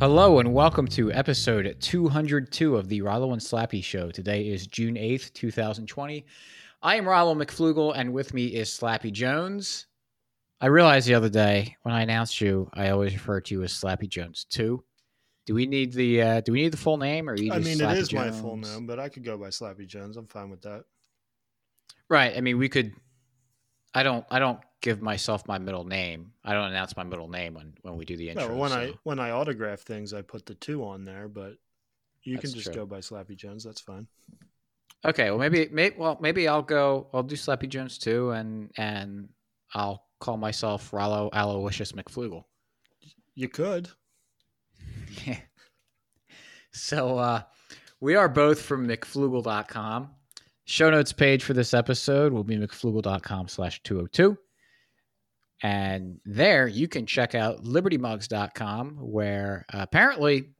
Hello and welcome to episode 202 of the Rollo and Slappy Show. Today is June 8th, 2020. I am Rollo McFloogle, and with me is Slappy Jones. I realized the other day when I announced you, I always refer to you as Slappy Jones too. Do we need the uh, Do we need the full name, or you I just mean, Slappy it is my full name, but I could go by Slappy Jones. I'm fine with that. Right. I mean, we could. I don't. I don't give myself my middle name. I don't announce my middle name when when we do the intro. No, when I when I autograph things, I put the two on there, but you That's can just true. go by Slappy Jones. That's fine. Okay, well maybe, maybe well maybe I'll go. I'll do Slappy Jones too, and and I'll call myself Rollo Aloysius McFloogle. You could. Yeah. So uh, we are both from McFloogle.com. Show notes page for this episode will be McFloogle.com slash 202. And there you can check out LibertyMugs.com, where uh, apparently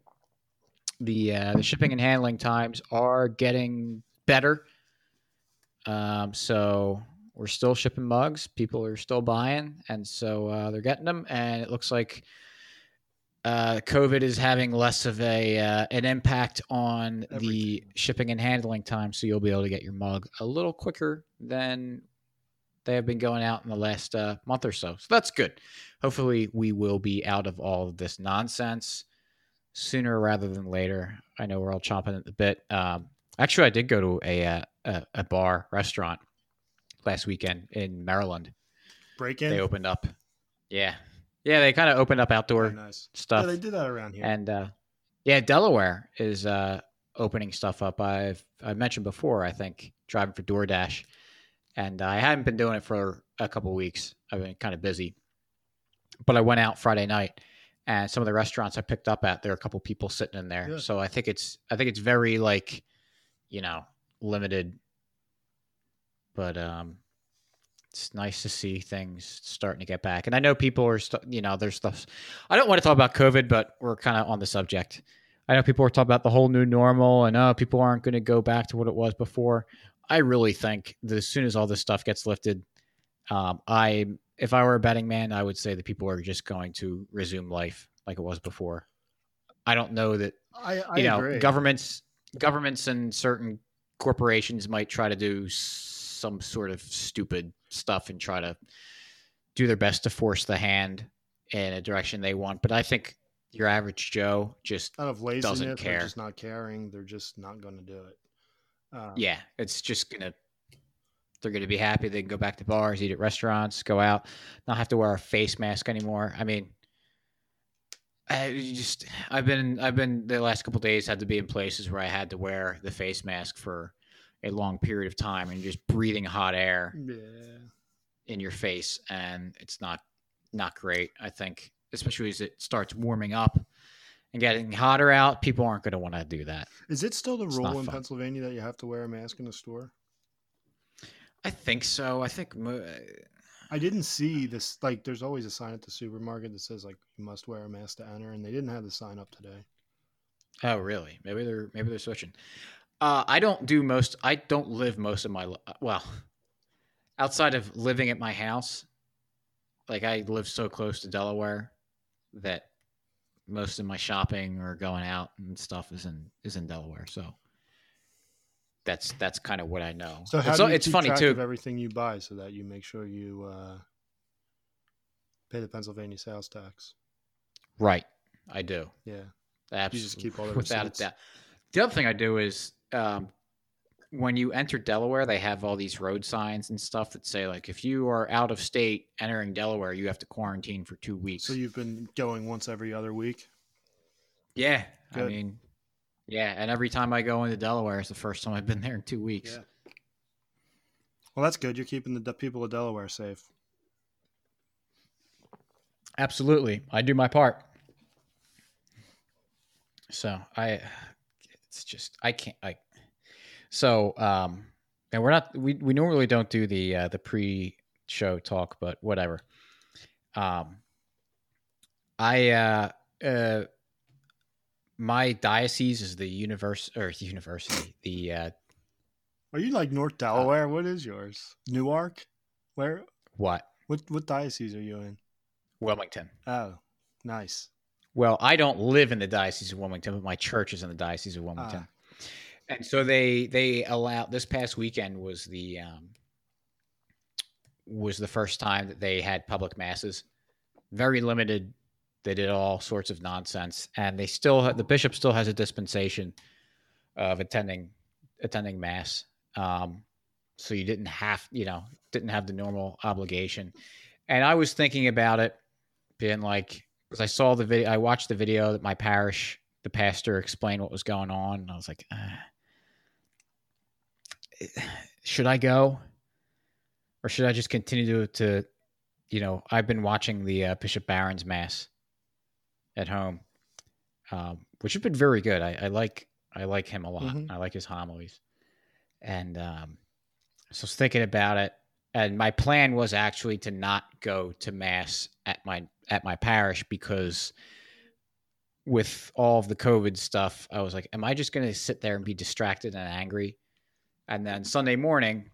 the uh, the shipping and handling times are getting better. Um, so we're still shipping mugs. People are still buying, and so uh, they're getting them. And it looks like uh, COVID is having less of a uh, an impact on the shipping and handling time. So you'll be able to get your mug a little quicker than they have been going out in the last uh, month or so. So that's good. Hopefully, we will be out of all of this nonsense sooner rather than later. I know we're all chomping at the bit. Um, actually, I did go to a, uh, a a bar restaurant last weekend in Maryland. Break in. They opened up. Yeah, yeah. They kind of opened up outdoor Very nice. stuff. Yeah, they did that around here. And uh, yeah, Delaware is uh, opening stuff up. I've I mentioned before. I think driving for DoorDash, and I hadn't been doing it for a couple weeks. I've been kind of busy, but I went out Friday night, and some of the restaurants I picked up at, there are a couple people sitting in there. So I think it's I think it's very like, you know, limited. But um, it's nice to see things starting to get back. And I know people are, st- you know, there's stuff. I don't want to talk about COVID, but we're kind of on the subject. I know people are talking about the whole new normal and oh, people aren't going to go back to what it was before. I really think that as soon as all this stuff gets lifted, um, I, if I were a betting man, I would say that people are just going to resume life like it was before. I don't know that I, I you know agree. governments governments and certain corporations might try to do some sort of stupid stuff and try to do their best to force the hand in a direction they want but i think your average joe just out of laziness, doesn't care. just not caring, they're just not going to do it. Um, yeah it's just gonna they're gonna be happy they can go back to bars eat at restaurants go out not have to wear a face mask anymore i mean I just I've been I've been the last couple days had to be in places where I had to wear the face mask for a long period of time and just breathing hot air Yeah. in your face and it's not not great I think especially as it starts warming up and getting hotter out people aren't going to want to do that Is it still the It's rule in fun. Pennsylvania that you have to wear a mask in the store? I think so I think mo- uh, I didn't see this. Like, there's always a sign at the supermarket that says like you must wear a mask to enter, and they didn't have the sign up today. Oh, really? Maybe they're maybe they're switching. Uh, I don't do most. I don't live most of my well, outside of living at my house. Like I live so close to Delaware that most of my shopping or going out and stuff is in is in Delaware. So that's that's kind of what I know. So how it's, do you it's keep funny track too. of everything you buy so that you make sure you uh, pay the Pennsylvania sales tax? Right, I do. Yeah. Absolutely. just keep all the without a doubt. The other thing I do is um, when you enter Delaware, they have all these road signs and stuff that say like if you are out of state entering Delaware, you have to quarantine for two weeks. So you've been going once every other week. yeah, I mean, yeah, and every time I go into Delaware, it's the first time I've been there in two weeks. Yeah. Well, that's good. You're keeping the people of Delaware safe. Absolutely, I do my part. So I, it's just I can't I. So um, and we're not we we normally don't do the uh, the pre show talk, but whatever. Um, I uh uh my diocese is the universe or university the uh Are you like North Delaware? what is yours? Newark? Where? What? What what diocese are you in? Wilmington. Oh, nice. Well, I don't live in the diocese of Wilmington, but my church is in the diocese of Wilmington. And so they they allow this past weekend was the um, was the first time that they had public masses. Very limited. They did all sorts of nonsense, and they still the bishop still has a dispensation of attending attending mass. Um, so you didn't have you know didn't have the normal obligation. And I was thinking about it, being like, because I saw the video, I watched the video that my parish, the pastor explained what was going on, and I was like, uh, should I go, or should I just continue to, to you know, I've been watching the uh, Bishop Barron's mass at home, um, which has been very good. I, I like I like him a lot. Mhm. I like his homilies, and um, so I was thinking about it, and my plan was actually to not go to mass at my at my parish because with all of the COVID stuff, I was like, am I just going to sit there and be distracted and angry? And then Sunday morning,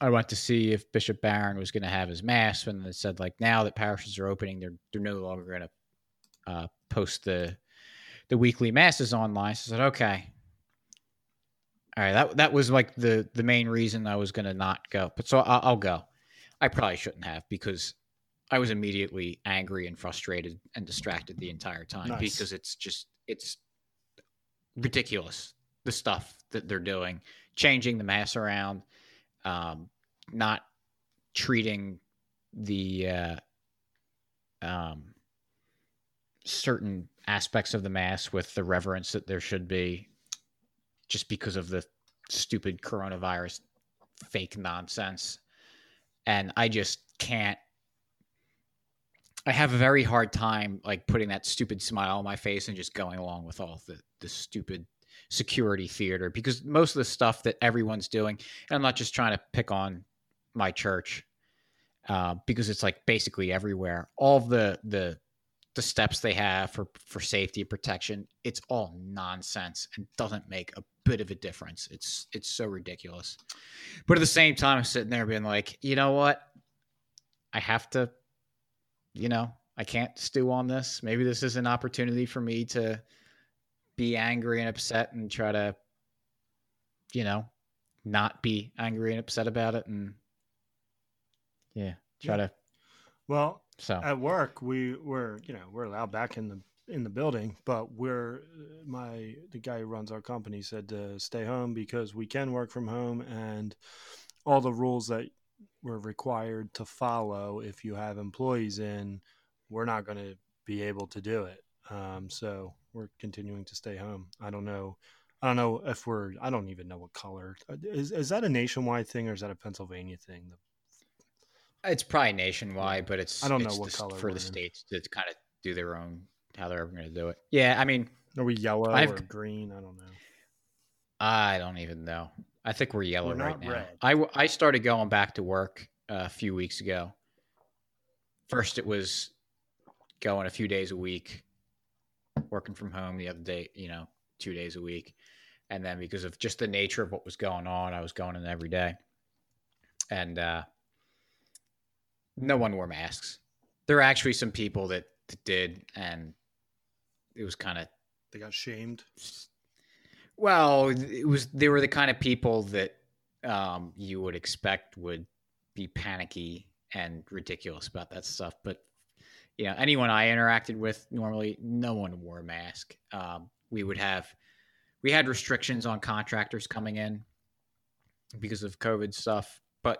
I went to see if Bishop Barron was going to have his mass, and they said like now that parishes are opening, they're they're no longer going to uh, post the the weekly masses online. So I said, okay, all right. That that was like the the main reason I was going to not go. But so I'll, I'll go. I probably shouldn't have because I was immediately angry and frustrated and distracted the entire time Nice. because it's just it's ridiculous the stuff that they're doing, changing the mass around, um, not treating the uh, um, certain aspects of the mass with the reverence that there should be, just because of the stupid coronavirus fake nonsense. And I just can't. I have a very hard time like putting that stupid smile on my face and just going along with all the the stupid security theater because most of the stuff that everyone's doing, and I'm not just trying to pick on my church, uh, because it's like basically everywhere. All the the the steps they have for for safety and protection, it's all nonsense and doesn't make a bit of a difference. It's it's so ridiculous. But at the same time, I'm sitting there being like, you know what? I have to, you know, I can't stew on this. Maybe this is an opportunity for me to be angry and upset and try to, you know, not be angry and upset about it and yeah, try Yeah. to Well, so at work we were you know we're allowed back in the in the building but we're my the guy who runs our company said to stay home because we can work from home and all the rules that we're required to follow if you have employees in we're not going to be able to do it um, so we're continuing to stay home i don't know i don't know if we're i don't even know what color is, is that a nationwide thing or is that a pennsylvania thing It's probably nationwide, but it's I don't know it's what the- color for the in. states to kind of do their own how they're ever going to do it. Yeah, I mean, are we yellow I've- or green i don't know I don't even know. I think we're yellow We're right now. red. I I started going back to work uh, a few weeks ago. First, it was going a few days a week, working from home. The other day, you know, two days a week, and then because of just the nature of what was going on, I was going in every day, and uh, no one wore masks. There are actually some people that, that did, and it was kind of they got shamed well, it was they were the kind of people that um, you would expect would be panicky and ridiculous about that stuff. But you know, anyone I interacted with normally, no one wore a mask. Um, we would have we had restrictions on contractors coming in because of COVID stuff. But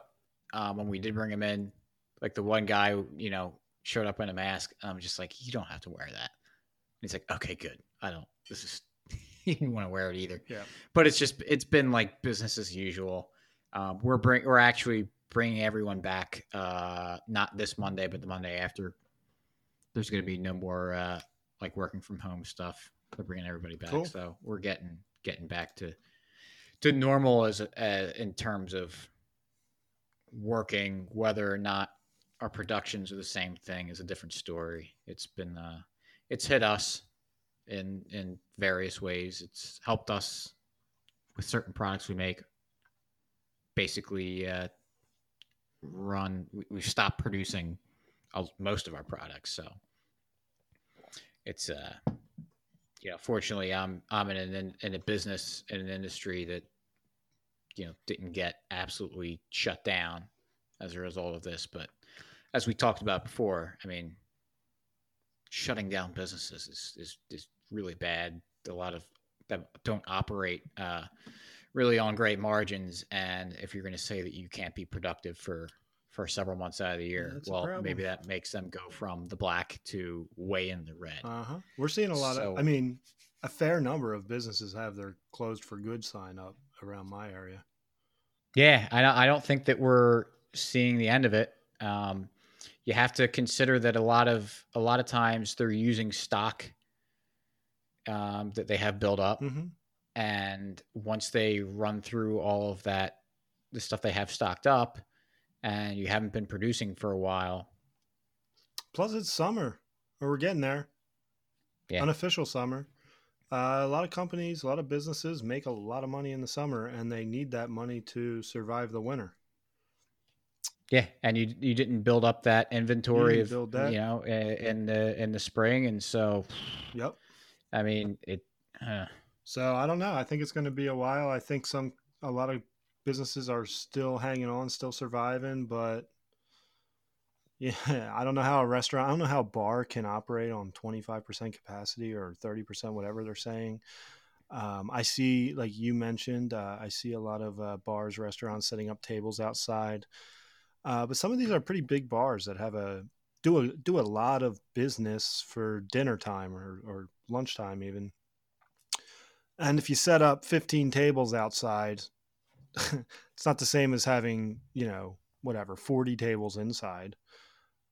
um, when we did bring them in, like the one guy, you know, showed up in a mask, I'm just like, you don't have to wear that. And he's like, okay, good. I don't. This is he didn't want to wear it either. Yeah. But it's just it's been like business as usual. Um, we're bring we're actually bringing everyone back. Uh, not this Monday, but the Monday after. There's going to be no more uh, like working from home stuff. We're bringing everybody back, Cool. so we're getting getting back to to normal as uh, in terms of working. Whether or not our productions are the same thing is a different story. It's been uh, it's hit us in in various ways. It's helped us with certain products we make. Basically, uh, run. We, we've stopped producing most of our products, so it's uh, you know, fortunately, I'm I'm in an in a business in an industry that you know didn't get absolutely shut down as a result of this, but as we talked about before, I mean, shutting down businesses is is, is really bad. A lot of them don't operate uh, really on great margins, and if you're going to say that you can't be productive for for several months out of the year, yeah, well, maybe that makes them go from the black to way in the red. Uh huh. We're seeing a lot so, of. I mean, a fair number of businesses have their closed for good sign up around my area. Yeah, I I don't think that we're seeing the end of it. Um, you have to consider that a lot of a lot of times they're using stock um, that they have built up, mm-hmm. and once they run through all of that, the stuff they have stocked up, and you haven't been producing for a while. Plus, it's summer, or we're getting there. Yeah. Unofficial summer. Uh, a lot of companies, a lot of businesses make a lot of money in the summer, and they need that money to survive the winter. Yeah, and you you didn't build up that inventory of build that. you know in the in the spring, and so. Yep. I mean it. Uh, so I don't know. I think it's going to be a while. I think some a lot of businesses are still hanging on, still surviving, but yeah, I don't know how a restaurant, I don't know how a bar can operate on 25% capacity or 30%, whatever they're saying. Um, I see, like you mentioned, uh, I see a lot of uh, bars, restaurants setting up tables outside. Uh, but some of these are pretty big bars that have a do a do a lot of business for dinner time or, or lunchtime even. And if you set up 15 tables outside, it's not the same as having you know whatever 40 tables inside.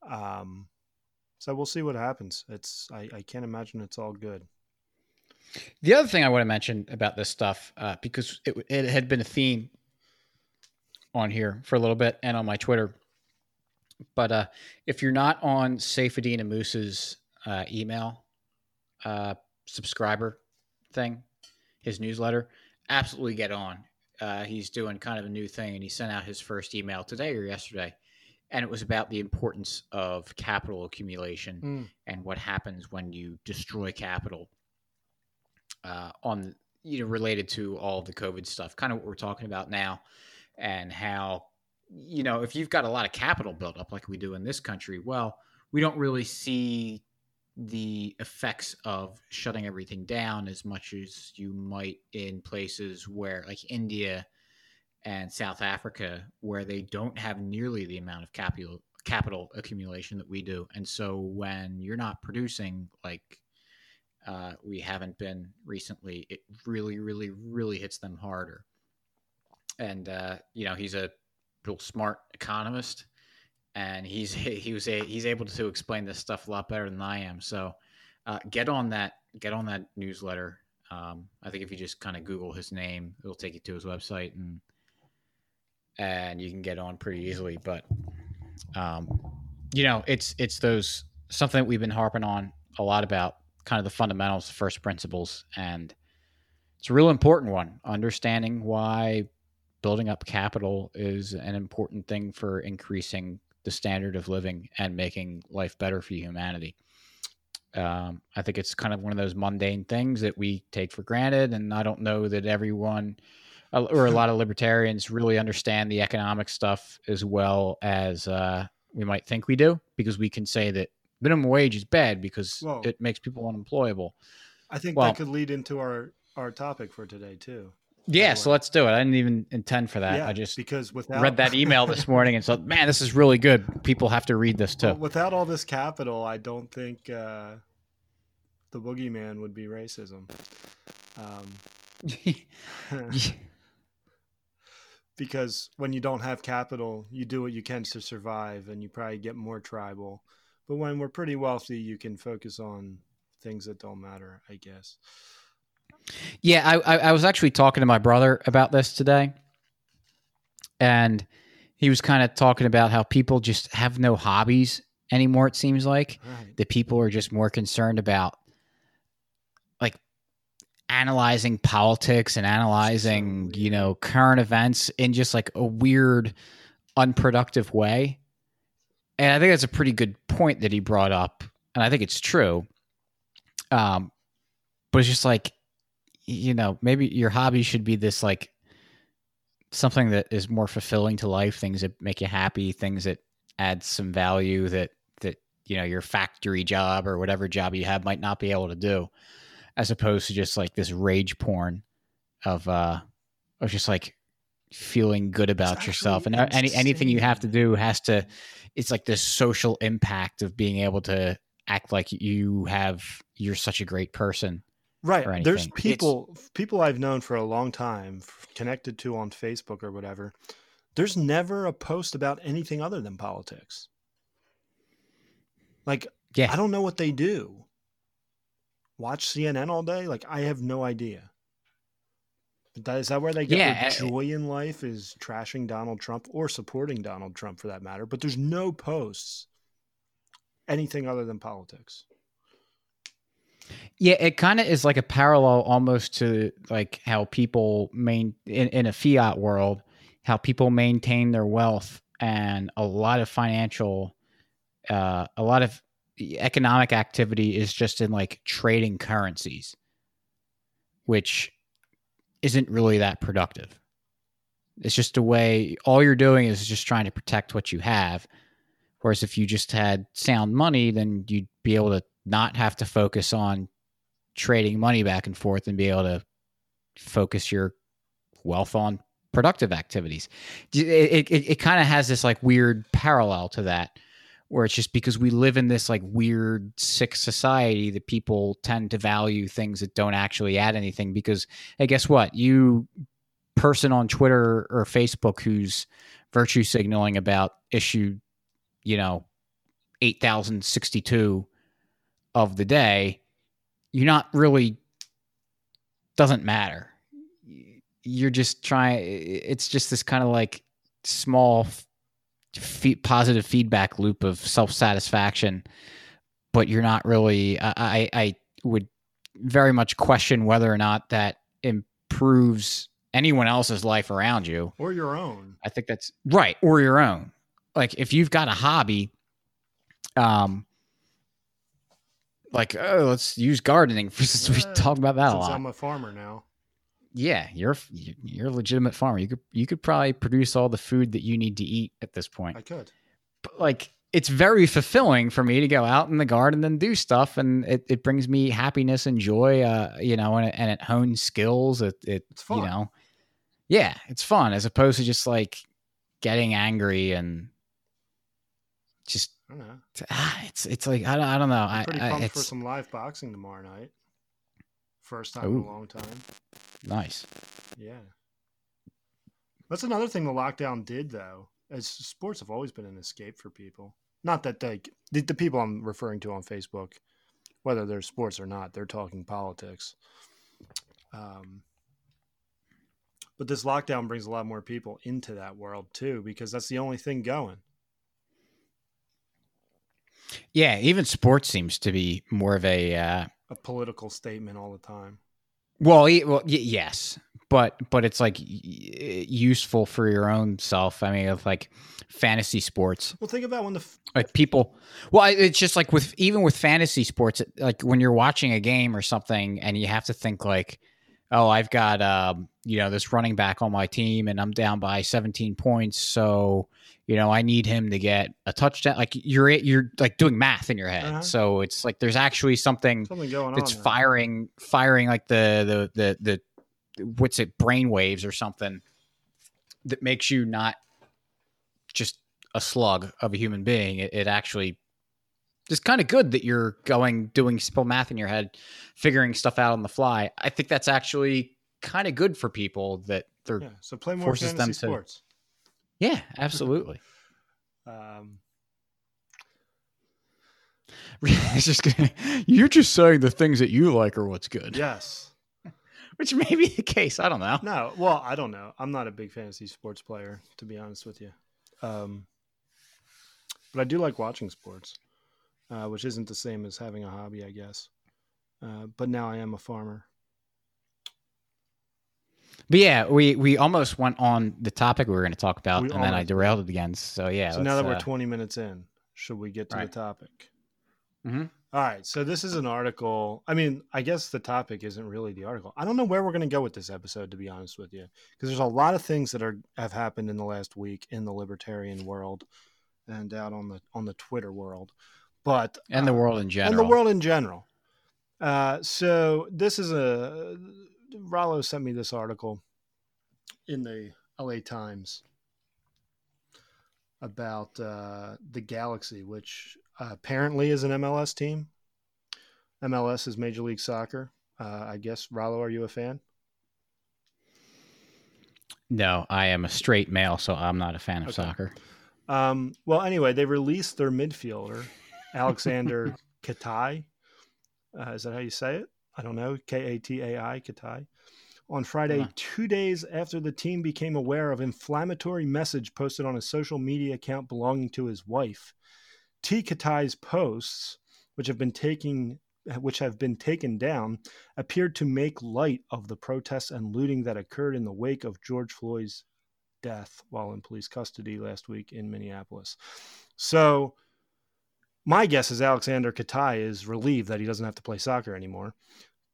Um, so we'll see what happens. It's I, I can't imagine it's all good. The other thing I want to mention about this stuff, uh, because it, it had been a theme on here for a little bit and on my Twitter. But uh, if you're not on Saifedean Ammous's uh, email uh, subscriber thing, his newsletter, absolutely get on. Uh, he's doing kind of a new thing, and he sent out his first email today or yesterday, and it was about the importance of capital accumulation mm. and what happens when you destroy capital. Uh, on you know related to all the COVID stuff, kind of what we're talking about now and how you know if you've got a lot of capital built up like we do in this country well we don't really see the effects of shutting everything down as much as you might in places where like India and South Africa where they don't have nearly the amount of capital capital accumulation that we do. And so when you're not producing like uh, we haven't been recently it really really really hits them harder. And uh, you know he's a real smart economist, and he's he was a, he's able to explain this stuff a lot better than I am. So uh, get on that get on that newsletter. Um, I think if you just kind of Google his name, it'll take you to his website, and and you can get on pretty easily. But um, you know, it's it's those something that we've been harping on a lot about, kind of the fundamentals, the first principles, and it's a real important one. Understanding why building up capital is an important thing for increasing the standard of living and making life better for humanity. Um, I think it's kind of one of those mundane things that we take for granted, and I don't know that everyone or a lot of libertarians really understand the economic stuff as well as uh, we might think we do, because we can say that minimum wage is bad because well, it makes people unemployable. I think well, that could lead into our our topic for today too. Yeah, so let's do it. I didn't even intend for that. Yeah, I just because without read that email this morning and said, "Man, this is really good. People have to read this too." Well, without all this capital, I don't think uh, the boogeyman would be racism. Um, because when you don't have capital, you do what you can to survive, and you probably get more tribal. But when we're pretty wealthy, you can focus on things that don't matter, I guess. Yeah, I, I was actually talking to my brother about this today, and he was kind of talking about how people just have no hobbies anymore. It seems like right. that people are just more concerned about like analyzing politics and analyzing, you know, current events in just like a weird, unproductive way. And I think that's a pretty good point that he brought up, and I think it's true. Um, but it's just like, you know, maybe your hobby should be this like something that is more fulfilling to life, things that make you happy, things that add some value that that you know your factory job or whatever job you have might not be able to do, as opposed to just like this rage porn of uh of just like feeling good about yourself. And any anything you have to do has to it's like this social impact of being able to act like you have you're such a great person right there's people it's, people i've known for a long time connected to on facebook or whatever there's never a post about anything other than politics. Like yeah. I don't know what they do. Watch cnn all day? Like i have no idea. But that, is that where they get yeah, their joy in life is trashing Donald Trump or supporting Donald Trump for that matter? But there's no posts anything other than politics. Yeah, it kind of is like a parallel almost to like how people main in, in a fiat world, how people maintain their wealth and a lot of financial, uh, a lot of economic activity is just in like trading currencies, which isn't really that productive. It's just a way, all you're doing is just trying to protect what you have. Whereas if you just had sound money, then you'd be able to not have to focus on trading money back and forth and be able to focus your wealth on productive activities. It, it, it kind of has this like weird parallel to that where it's just because we live in this like weird sick society that people tend to value things that don't actually add anything because hey guess what you person on twitter or facebook who's virtue signaling about issue you know 8062 of the day you're not really doesn't matter you're just trying it's just this kind of like small positive feedback loop of self satisfaction, but you're not really. I, I would very much question whether or not that improves anyone else's life around you or your own. I think that's right, or your own. Like if you've got a hobby, um, like oh, let's use gardening. Since yeah, we talk about that a lot. I'm a farmer now yeah, you're you're a legitimate farmer. You could you could probably produce all the food that you need to eat at this point. I could. But like it's very fulfilling for me to go out in the garden and do stuff and it, it brings me happiness and joy uh you know and it, and it hones skills it, it it's fun. you know yeah it's fun as opposed to just like getting angry and just I don't know. ah, it's it's like I don't, I don't know I'm pretty I, pumped I, for some live boxing tomorrow night first time Ooh. in a long time Nice. Yeah. That's another thing the lockdown did, though. As sports have always been an escape for people. Not that they, the, the people I'm referring to on Facebook, whether they're sports or not, they're talking politics. Um, but this lockdown brings a lot more people into that world too, because that's the only thing going. Yeah, even sports seems to be more of a uh, a political statement all the time. Well, well, yes, but but it's like useful for your own self. I mean, of like fantasy sports. Well, think about when the f- like people. Well, it's just like with even with fantasy sports, like when you're watching a game or something, and you have to think like, oh, I've got um, you know this running back on my team, and I'm down by 17 points, so you know, I need him to get a touchdown. Like you're you're like doing math in your head. Uh-huh. So it's like there's actually something, something going that's on firing firing like the the the the what's it brain waves or something that makes you not just a slug of a human being. It, it actually is kind of good that you're going doing simple math in your head, figuring stuff out on the fly. I think that's actually kind of good for people that they're yeah, so play more forces them to, sports. Yeah, absolutely. um, it's just gonna, you're just saying the things that you like are what's good. Yes. Which may be the case. I don't know. No, well, I don't know. I'm not a big fantasy sports player, to be honest with you. Um, but I do like watching sports, uh, which isn't the same as having a hobby, I guess. Uh, but now I am a farmer. But yeah, we we almost went on the topic we were going to talk about, We and then I derailed it again. So yeah. so now that we're uh, 20 minutes in, should we get to Right. the topic? Mhm. All right. So this is an article. I mean, I guess the topic isn't really the article. I don't know where we're going to go with this episode, to be honest with you, because there's a lot of things that are have happened in the last week in the libertarian world and out on the on the Twitter world, but and the uh, world in general. and the world in general. Uh, so this is a Rollo sent me this article in the LA Times about uh, the Galaxy, which uh, apparently is an MLS team. MLS is Major League Soccer. Uh, I guess Rollo, are you a fan? No, I am a straight male, so I'm not a fan of Okay. soccer. Um, well, anyway, they released their midfielder, Aleksandar Katai. Uh, is that how you say it? I don't know. K A T A I, Katai. On Friday, Huh. two days after the team became aware of inflammatory message posted on a social media account belonging to his wife. Tea Katai's posts, which have been taking which have been taken down, appeared to make light of the protests and looting that occurred in the wake of George Floyd's death while in police custody last week in Minneapolis. So, my guess is Aleksandar Katai is relieved that he doesn't have to play soccer anymore.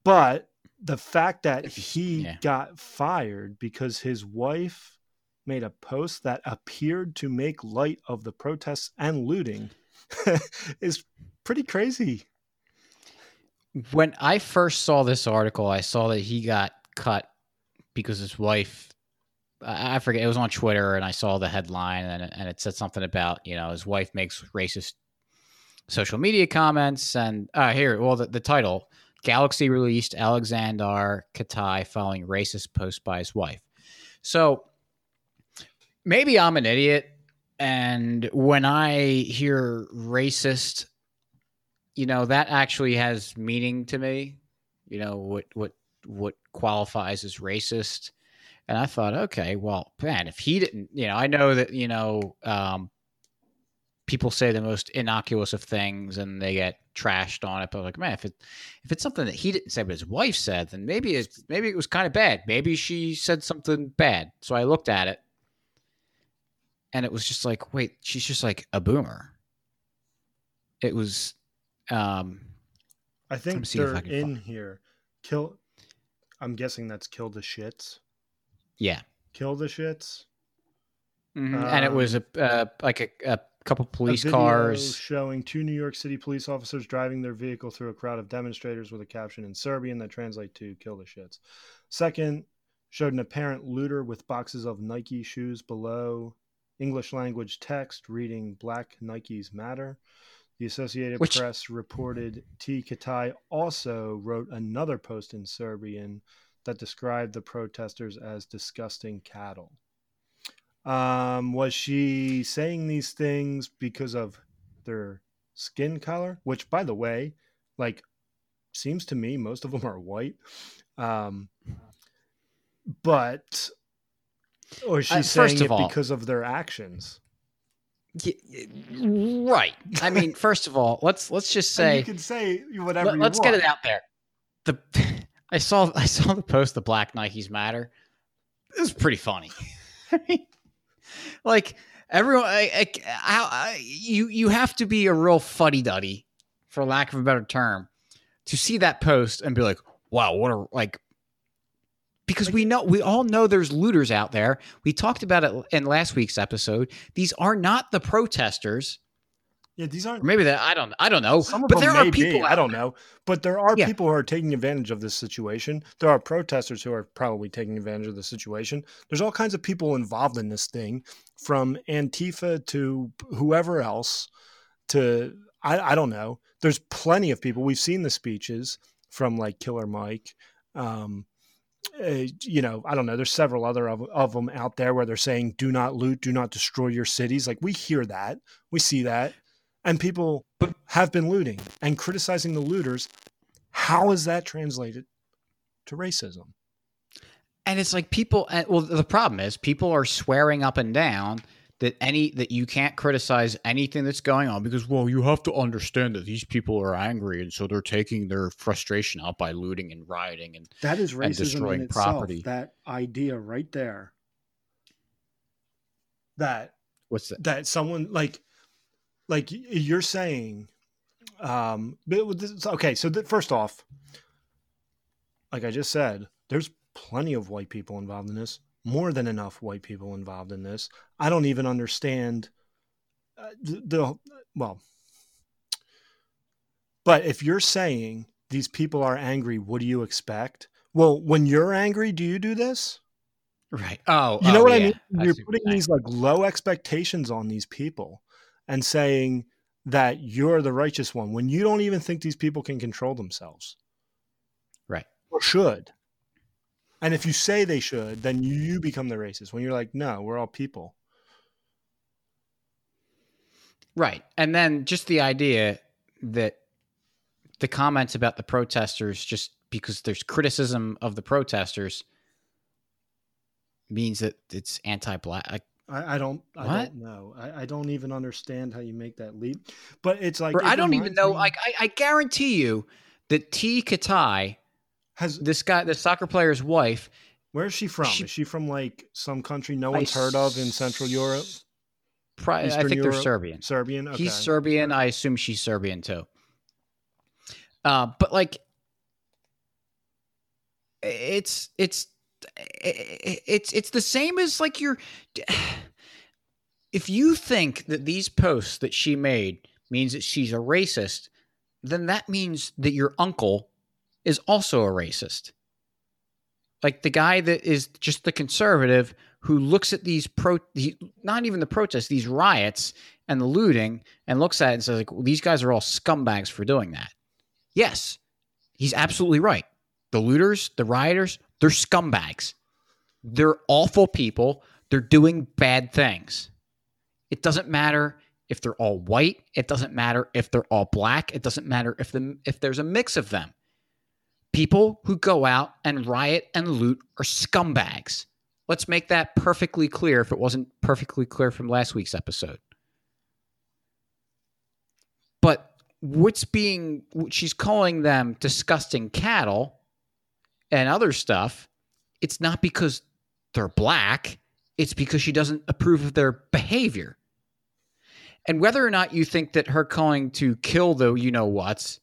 But the fact that he Yeah. got fired because his wife made a post that appeared to make light of the protests and looting is pretty crazy. When I first saw this article, I saw that he got cut because his wife. I forget. It was on Twitter, and I saw the headline, and and it said something about you know his wife makes racist social media comments, and uh, here, well, the, the title: Galaxy released Aleksandar Katai following racist post by his wife. So maybe I'm an idiot, and when I hear racist, you know that actually has meaning to me. You know what what what qualifies as racist, and I thought, okay, well, man, if he didn't, you know, I know that you know um, people say the most innocuous of things and they get trashed on it, but like, man, if it if it's something that he didn't say but his wife said, then maybe it maybe it was kind of bad. Maybe she said something bad. So I looked at it, and it was just like, wait, she's just like a boomer. It was, um, I think they're I in find- here. Kill. I'm guessing that's kill the shits. yeah, Kill the shits. and it was a uh, like a, a couple police cars. showing two New York City police officers driving their vehicle through a crowd of demonstrators with a caption in Serbian that translate to "kill the shits." Second, showed an apparent looter with boxes of Nike shoes below English language text reading "Black Nikes Matter." The Associated Which- Press reported Tea Katai also wrote another post in Serbian that described the protesters as disgusting cattle. Um, was she saying these things because of their skin color? Which, by the way, like seems to me most of them are white. Um, but or is she Uh, saying it all- because of their actions? Y- y- right. I mean, first of all, let's let's just And say you can say whatever. let, us get it out there. The I saw I saw the post. The Black Nikes matter. It was pretty funny. I mean, like everyone, I, I, how I, you you have to be a real fuddy duddy, for lack of a better term, to see that post and be like, "Wow, what a like." Because we know, we all know there's looters out there. We talked about it in last week's episode. These are not the protesters. Yeah, these aren't Or maybe that I don't I don't know. Some of but them there may are people. be. I don't know, but there are Yeah. people who are taking advantage of this situation. There are protesters who are probably taking advantage of the situation. There's all kinds of people involved in this thing, from Antifa to whoever else. To I, I don't know. There's plenty of people. We've seen the speeches from like Killer Mike. Um, uh, you know, I don't know. There's several other of, of them out there where they're saying, "Do not loot, do not destroy your cities." Like we hear that, we see that, and people But- have been looting and criticizing the looters. How is that translated to racism? And it's like people. Eh, well, the problem is people are swearing up and down that any that you can't criticize anything that's going on because well you have to understand that these people are angry and so they're taking their frustration out by looting and rioting and That is and racism destroying in itself. property. That idea right there. That what's that that someone like like you're saying um but with this- okay so th- first off like i just said there's plenty of white people involved in this more than enough white people involved in this. I don't even understand uh, the, the well but if you're saying these people are angry what do you expect? Well when you're angry do you do this? Right. Oh you know oh, what I mean? You're putting these like low expectations on these people and saying that you're the righteous one when you don't even think these people can control themselves. Right. Or should. And if you say they should, then you become the racist. When you're like, no, we're all people. Right. And then just the idea that the comments about the protesters, just because there's criticism of the protesters, means that it's anti black. I, I don't I What? don't know. I, I don't even understand how you make that leap. But it's like it I don't even know. me- Like, I, I guarantee you that Tea Katai, has this guy, the soccer player's wife, where's she from? she- Is she from like some country no I one's heard of in Central Europe? Pri- I think they're Serbian. Serbian? Okay. He's Serbian. I assume she's Serbian too. Uh, but like, it's it's Eh, eh, eh, it's it's the same as like your. If you think that these posts that she made means that she's a racist, then that means that your uncle is also a racist. Like the guy that is just the conservative who looks at these pro, the, not even the protests, these riots and the looting, and looks at it and says, like, well, these guys are all scumbags for doing that. Yes, he's absolutely right. The looters, the rioters, they're scumbags. They're awful people. They're doing bad things. It doesn't matter if they're all white. It doesn't matter if they're all black. It doesn't matter if the if there's a mix of them. People who go out and riot and loot are scumbags. Let's make that perfectly clear if it wasn't perfectly clear from last week's episode. But what's being she's calling them disgusting cattle and other stuff, it's not because they're black, it's because she doesn't approve of their behavior. And whether or not you think that her calling to kill the you know what's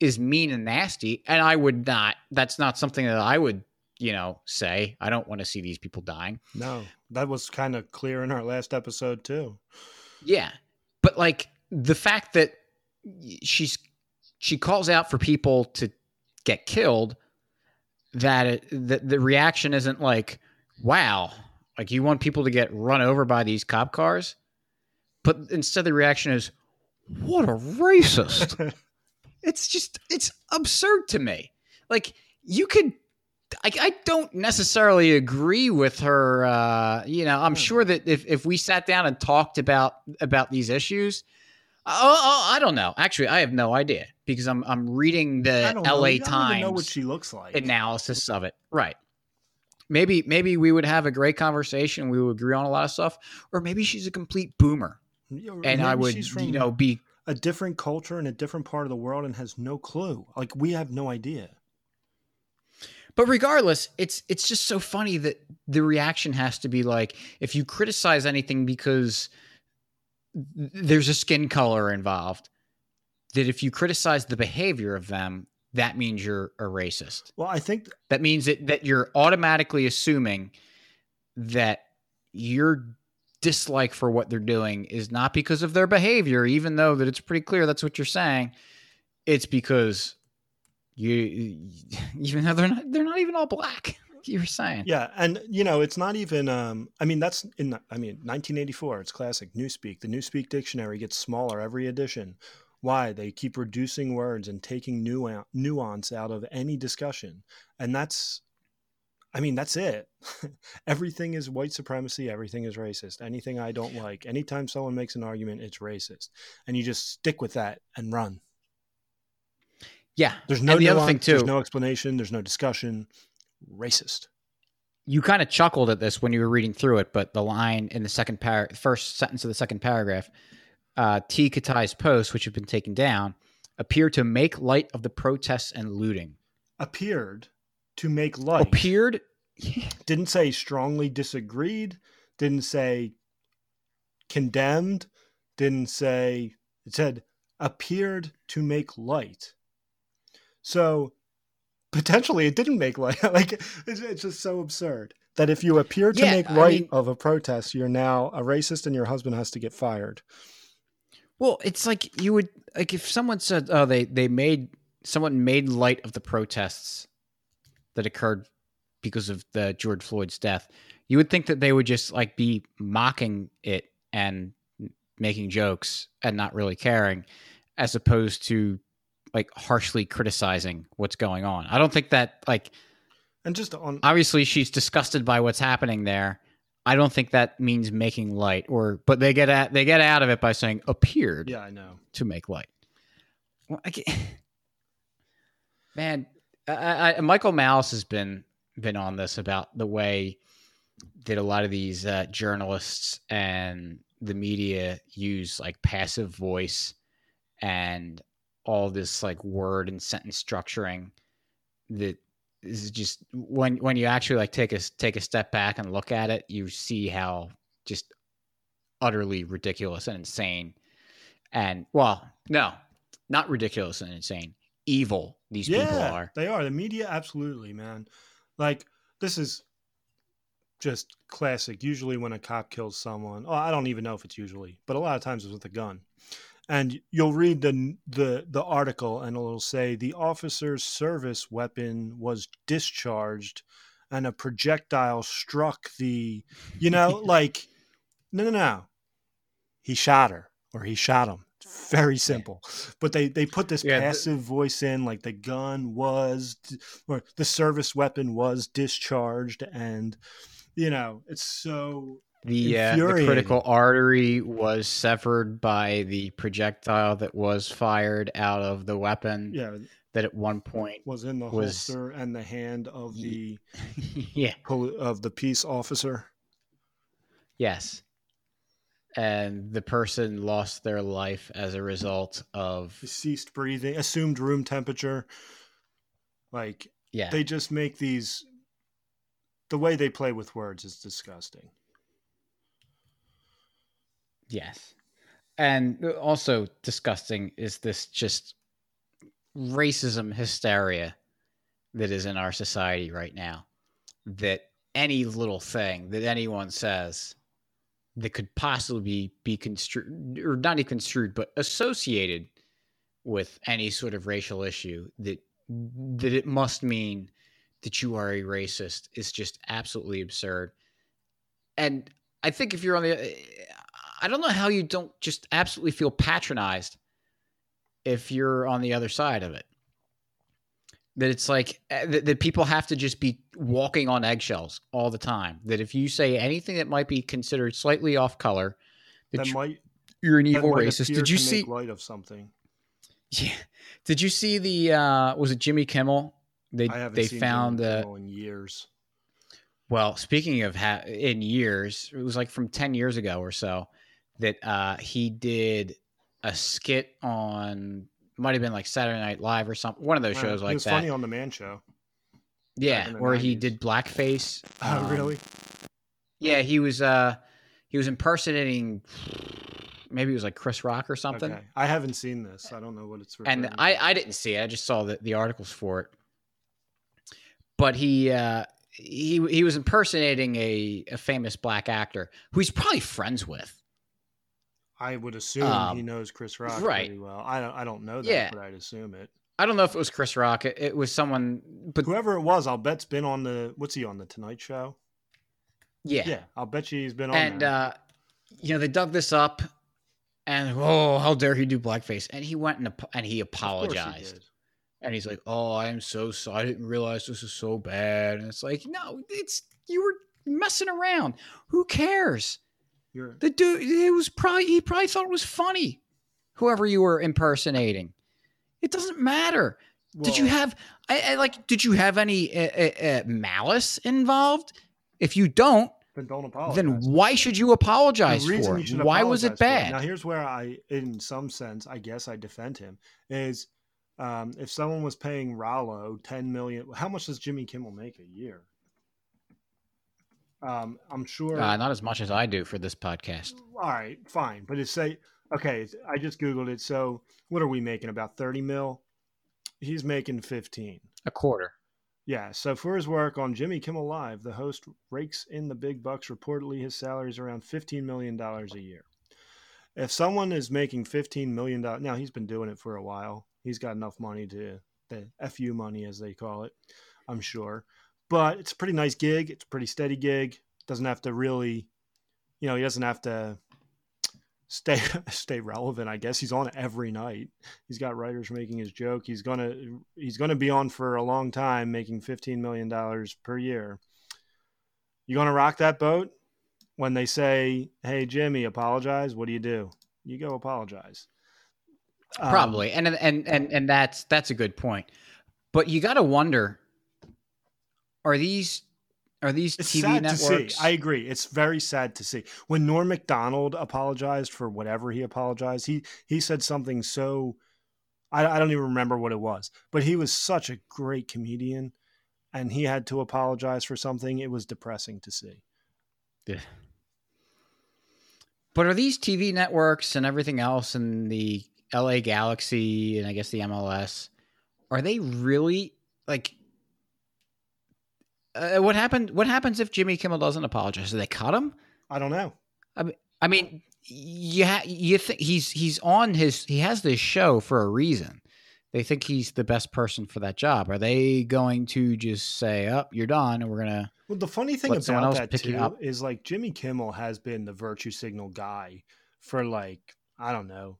is mean and nasty, and I would not, that's not something that I would, you know, say. I don't want to see these people dying. No, that was kind of clear in our last episode too. Yeah. But like the fact that she's she calls out for people to get killed that it, that the reaction isn't like wow like you want people to get run over by these cop cars but instead the reaction is what a racist it's just it's absurd to me like you could I, I don't necessarily agree with her uh you know i'm Hmm. sure that if, if we sat down and talked about about these issues oh, oh i don't know. Actually i have no idea because i'm i'm reading the la I don't know. What times she looks like. analysis of it. Right. Maybe maybe we would have a great conversation. We would agree on a lot of stuff. Or maybe she's a complete boomer. Know, and i would you know be a different culture in a different part of the world and has no clue. Like we have no idea. But regardless, it's it's just so funny that the reaction has to be like if you criticize anything because there's a skin color involved, that if you criticize the behavior of them, that means you're a racist. Well, I think That means that that you're automatically assuming that your dislike for what they're doing is not because of their behavior, even though that it's pretty clear that's what you're saying. It's because you, even though they're not, they're not even all black. You were saying, yeah, and you know, it's not even. Um, I mean, that's in. I mean, 1984. It's classic Newspeak. The Newspeak dictionary gets smaller every edition. Why they keep reducing words and taking nuance nuance out of any discussion, and that's. I mean, that's it. everything is white supremacy. Everything is racist. Anything I don't like. Anytime someone makes an argument, it's racist, and you just stick with that and run. yeah. There's no the other nuance, thing, There's no explanation. There's no discussion. Racist. you kind of chuckled at this when you were reading through it, but the line in the second par- first sentence of the second paragraph, uh, Tea Katai's posts, which have been taken down, appear to make light of the protests and looting. Appeared to make light. Appeared? Didn't say strongly disagreed. Didn't say condemned. Didn't say, it said appeared to make light. So potentially it didn't make light. like it's, it's, just so absurd that if you appear to Yeah, make I light mean- of a protest, you're now a racist and your husband has to get fired. Well, it's like you would like if someone said, "Oh, they they made someone made light of the protests that occurred because of the George Floyd's death." You would think that they would just like be mocking it and making jokes and not really caring, as opposed to like harshly criticizing what's going on. I don't think that like And just on obviously she's disgusted by what's happening there. I don't think that means making light or but they get at they get out of it by saying appeared yeah, I know. to make light. Well, I can't, man, I, I, Michael Malice has been been on this about the way that a lot of these uh, journalists and the media use like passive voice and all this like word and sentence structuring that is just when when you actually like take a take a step back and look at it you see how just utterly ridiculous and insane and well no not ridiculous and insane evil these people are they are. The media, absolutely, man. Like this is just classic. Usually, when a cop kills someone, oh, I don't even know if it's usually, but a lot of times it's with a gun. And you'll read the the the article, and it'll say the officer's service weapon was discharged, and a projectile struck the, you know, like, no, no, no, he shot her or he shot him. It's very simple, but they they put this Yeah, the- passive voice in, like the gun was, or the service weapon was discharged, and you know, it's so the, uh, the critical artery was severed by the projectile that was fired out of the weapon yeah that at one point was in the Was- holster and the hand of the yeah of the peace officer. yes and the person lost their life as a result of ceased breathing, assumed room temperature. Like yeah they just make these. The way they play with words is disgusting. Yes. And also disgusting is this just racism hysteria that is in our society right now. That any little thing that anyone says that could possibly be, construed, or not even construed, but associated with any sort of racial issue, that that it must mean that you are a racist is just absolutely absurd. And I think if you're on the, I don't know how you don't just absolutely feel patronized if you're on the other side of it. That it's like eh, that, that people have to just be walking on eggshells all the time. That if you say anything that might be considered slightly off color, that, That you- might you're an evil racist. Did you see? light of something? Yeah. Did you see the? uh Was it Jimmy Kimmel? They I haven't they seen found Jimmy. Kimmel in years. Well, speaking of ha- in years, it was like from 10 years ago or so that uh, he did a skit on, might have been like Saturday Night Live or something, one of those Wow, shows like was that. funny on the Man Show. yeah, where he did blackface. Oh, Um, really? Yeah, he was uh he was impersonating maybe it was like Chris Rock or something. Okay, I haven't seen this. I don't know what it's. For. And I. I didn't see it. I just saw the, the articles for it. But he uh, he he was impersonating a, a famous black actor who he's probably friends with. I would assume Um, he knows Chris Rock right. pretty well. I don't. I don't know that, Yeah. but I'd assume it. I don't know if it was Chris Rock. It, it was someone, but Whoever it was, I'll bet's been on the. What's he on the Tonight Show? yeah. Yeah, I'll bet you he's been on. And uh, you know they dug this up, and oh, how dare he do blackface? And he went and and he apologized. And he's like, "Oh, I am so sorry. I didn't realize this is so bad." And it's like, no, it's you were messing around. Who cares? You're The dude, it was probably he probably thought it was funny. Whoever you were impersonating, it doesn't matter. did you have? I, I like. Did you have any uh, uh, uh, malice involved If you don't, then don't apologize. then why should you apologize for you it? Why was it bad? Now, here's where I, in some sense, I guess I defend him. Is um, if someone was paying Rollo ten million, how much does Jimmy Kimmel make a year? Um, I'm sure. Uh, not as much as I do for this podcast. all right, fine, but it's say okay. I just googled it. So what are we making? About thirty mil. He's making fifteen. A quarter. Yeah, so for his work on Jimmy Kimmel Live, the host rakes in the big bucks. Reportedly, his salary is around $15 million a year. If someone is making $15 million, now he's been doing it for a while. He's got enough money to, the FU money, as they call it, I'm sure. But it's a pretty nice gig. It's a pretty steady gig. Doesn't have to really, you know, he doesn't have to stay stay relevant i guess he's on every night he's got writers making his joke he's gonna he's gonna be on for a long time making 15 million dollars per year you gonna rock that boat when they say hey jimmy apologize what do you do you go apologize Um, Probably. and and and and that's that's a good point. But you got to wonder are these are these It's TV sad networks to see. I agree. It's very sad to see. When Norm Macdonald apologized for whatever he apologized, he he said something so I, I don't even remember what it was, but he was such a great comedian, and he had to apologize for something. It was depressing to see. Yeah. But are these TV networks and everything else in the LA Galaxy and I guess the MLS are they really like uh, what happened what happens if Jimmy Kimmel doesn't apologize? Do they cut him? I don't know. I mean, I you ha- you think he's he's on his he has this show for a reason. They think he's the best person for that job. Are they going to just say, "Up, oh, you're done," and we're gonna? Well, the funny thing about that too is like Jimmy Kimmel has been the virtue signal guy for like I don't know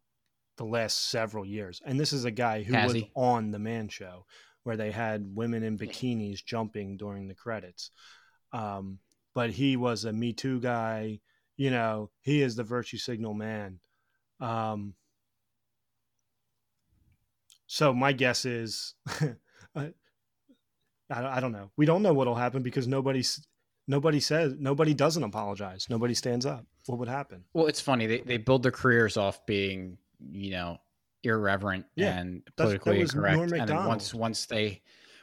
the last several years, and this is a guy who Has was he? on the Man Show where they had women in bikinis jumping during the credits. Um, but he was a Me Too guy. You know, he is the virtue signal man. Um, so my guess is, I, I don't know. We don't know what'll happen because nobody's nobody says nobody doesn't apologize. Nobody stands up. What would happen? Well, it's funny they they build their careers off being you know irreverent Yeah, and politically was incorrect, and then once once they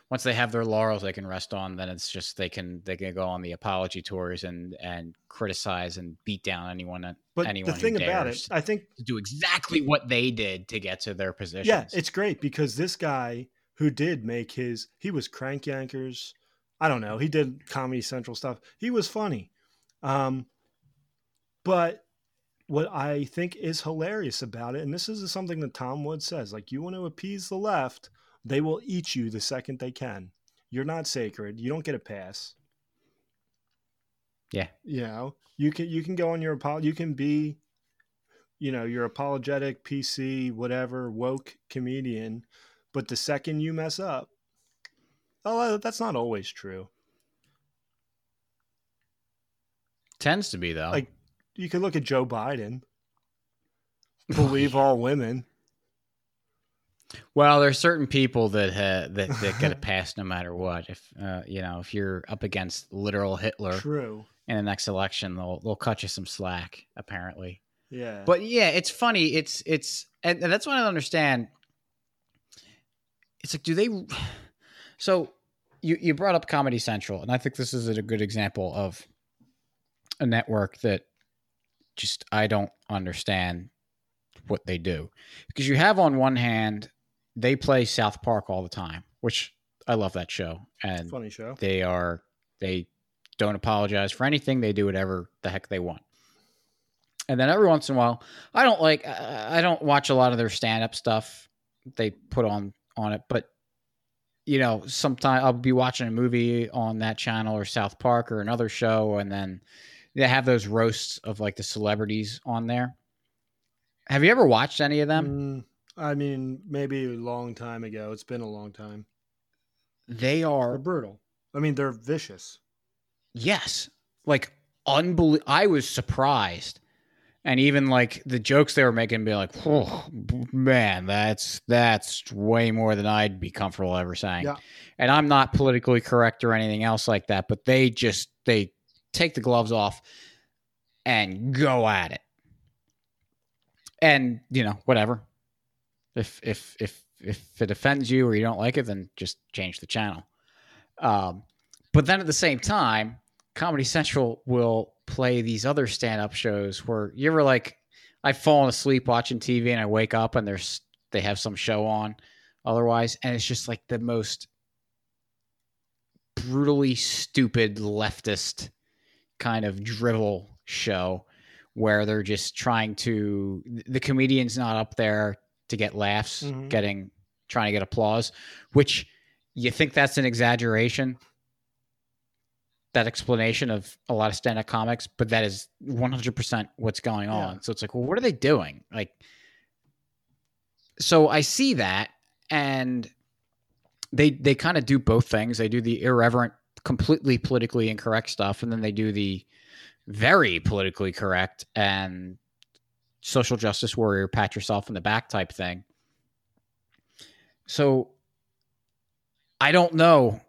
once they have their laurels they can rest on, then it's just they can they can go on the apology tours and and criticize and beat down anyone that But anyone the thing about it, I think to do exactly what they did to get to their position. Yeah, it's great because this guy who did make his he was crank yankers. I don't know. He did Comedy Central stuff. He was funny. Um but what I think is hilarious about it, and this is something that Tom Woods says, like you want to appease the left, they will eat you the second they can. You're not sacred. You don't get a pass. Yeah. You know, you can you can go on your apol you can be you know, your apologetic PC whatever woke comedian, but the second you mess up, oh, that's not always true. tends to be though. Like you could look at Joe Biden. Believe all women. Well, there's certain people that ha- that that get a pass no matter what. If uh, you know, if you're up against literal Hitler True. in the next election, they'll they'll cut you some slack. Apparently, Yeah. but yeah, it's funny. It's it's and, that's what I don't understand. It's like, do they? So you you brought up Comedy Central, and I think this is a good example of a network that just I don't understand what they do because you have on one hand they play South Park all the time, which I love that show, and funny show. they are they don't apologize for anything. They do whatever the heck they want. And then every once in a while, I don't like I don't watch a lot of their stand up stuff they put on on it, but you know, sometimes I'll be watching a movie on that channel or South Park or another show, and then they have those roasts of like the celebrities on there. Have you ever watched any of them? Mm, I mean, maybe a long time ago. It's been a long time. They They're are brutal. I mean, they're vicious. Yes. Like unbelievable. I was surprised. And even like the jokes they were making be like, oh, man, that's that's way more than I'd be comfortable ever saying. Yeah. And I'm not politically correct or anything else like that, but they just they take the gloves off and go at it. And, you know, whatever. If if if if it offends you or you don't like it, then just change the channel. Um, but then at the same time, Comedy Central will play these other stand-up shows where you ever like I've fallen asleep watching TV and I wake up and there's they have some show on otherwise and it's just like the most brutally stupid leftist kind of drivel show where they're just trying to the comedian's not up there to get laughs, Mhm. getting trying to get applause, which you think that's an exaggeration. That explanation of a lot of stand-up comics, but that is 100% what's going on. Yeah. So it's like, well, what are they doing? Like, so I see that, and they they kind of do both things. They do the irreverent, completely politically incorrect stuff, and then they do the very politically correct and social justice warrior, pat yourself in the back type thing. So I don't know.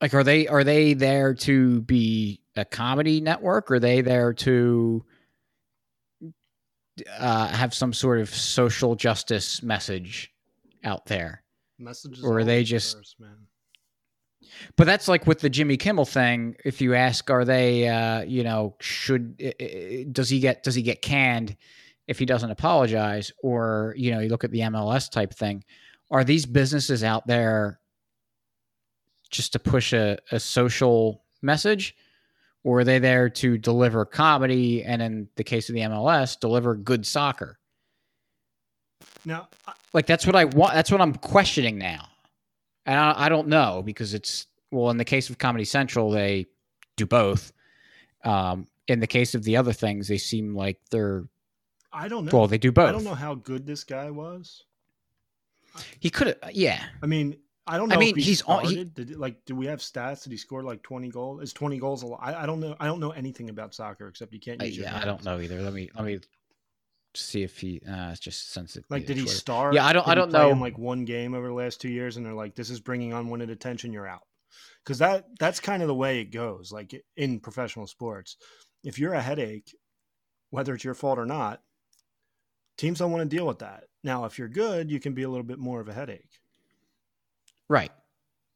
Like, are they are they there to be a comedy network? Or are they there to uh, have some sort of social justice message out there? Messages Or are they just-. But that's like with the Jimmy Kimmel thing. If you ask, are they, uh, you know, should does he get does he get canned if he doesn't apologize, or you know, you look at the MLS type thing. Are these businesses out there just to push a, a social message, or are they there to deliver comedy and, in the case of the MLS, deliver good soccer? Now, I- like that's what I want. That's what I'm questioning now, and I, I don't know because it's well. In the case of Comedy Central, they do both. Um, in the case of the other things, they seem like they're I don't know. well. They do both. I don't know how good this guy was. He could have. Yeah, I mean, I don't know. I mean, if he he's on- he- Did like, do we have stats? Did he score like twenty goals? Is twenty goals a lot? I, I don't know. I don't know anything about soccer except you can't Uh, use your yeah. I don't know either. Let me let me see if he. Uh, it's just sensitive. Like, did he start? Yeah, I don't- Did I don't know. In like one game over the last two years, and they're like, "This is bringing unwanted attention. You're out." Because that that's kind of the way it goes. Like in professional sports, if you're a headache, whether it's your fault or not, teams don't want to deal with that. Now, if you're good, you can be a little bit more of a headache. Right.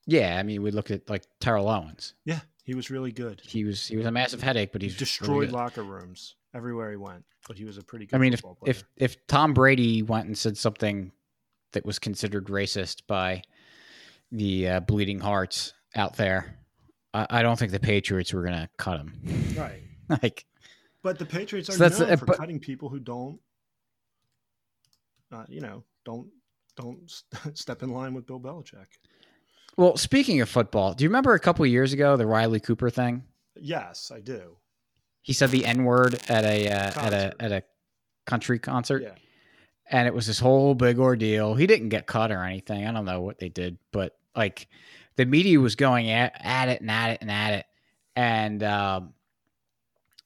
Yeah, I mean, we look at like Terrell Owens. Yeah, he was really good. He was he was a massive headache, but He he's destroyed really locker rooms everywhere he went, but he was a pretty good I mean, if player. if if Tom Brady went and said something that was considered racist by the uh, bleeding hearts out there, I, I don't think the Patriots were going to cut him. right. like, But the Patriots are So known uh, for but- cutting people who don't, uh, you know, don't don't st- step in line with Bill Belichick. well, speaking of football, do you remember a couple of years ago the Riley Cooper thing? Yes, I do. He said the N word at a uh, at a at a country concert. Yeah. and it was this whole big ordeal. He didn't get cut or anything. I don't know what they did, but like the media was going at, at it and at it and at it, and um,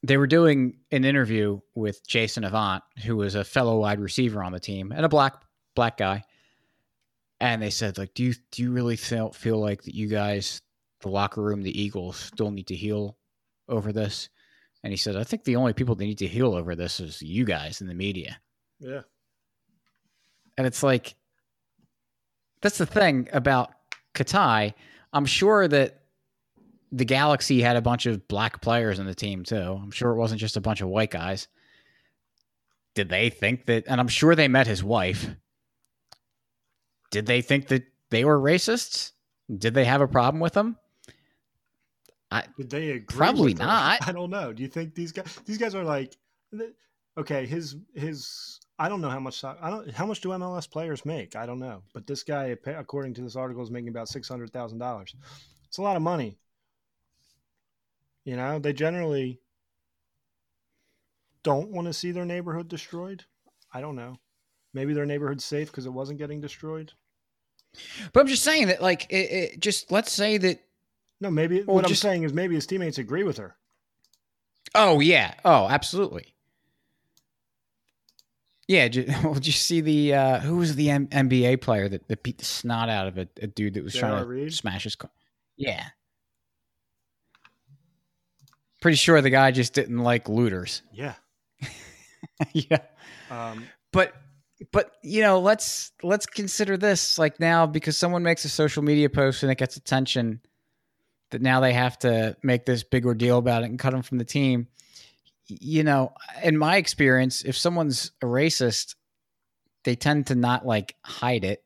they were doing an interview with Jason Avant, who was a fellow wide receiver on the team and a black black guy. And they said, like, do you do you really feel feel like that you guys, the locker room, the Eagles, still need to heal over this? And he said, I think the only people that need to heal over this is you guys in the media. Yeah. And it's like, that's the thing about Katai. I'm sure that the Galaxy had a bunch of black players on the team too. I'm sure it wasn't just a bunch of white guys. Did they think that? And I'm sure they met his wife. Did they think that they were racists? Did they have a problem with them? Did they agree? Probably not. I don't know. Do you think these guys? These guys are like, okay, his his. I don't know how much. I don't. How much do MLS players make? I don't know. But this guy, according to this article, is making about six hundred thousand dollars. It's a lot of money. You know, they generally don't want to see their neighborhood destroyed. I don't know. Maybe their neighborhood's safe because it wasn't getting destroyed. But I'm just saying that, like, it, it just let's say that. No, maybe Well, what just- I'm saying is maybe his teammates agree with her. Oh yeah. Oh, absolutely. Yeah. Well, did you see the uh, who was the M- NBA player that, that beat the snot out of a, a dude that was trying to Reed? smash his car? Yeah. Pretty sure the guy just didn't like looters. Yeah. yeah. Um, But but you know, let's let's consider this like now because someone makes a social media post and it gets attention that now they have to make this big ordeal about it and cut them from the team. You know, in my experience, if someone's a racist, they tend to not like hide it.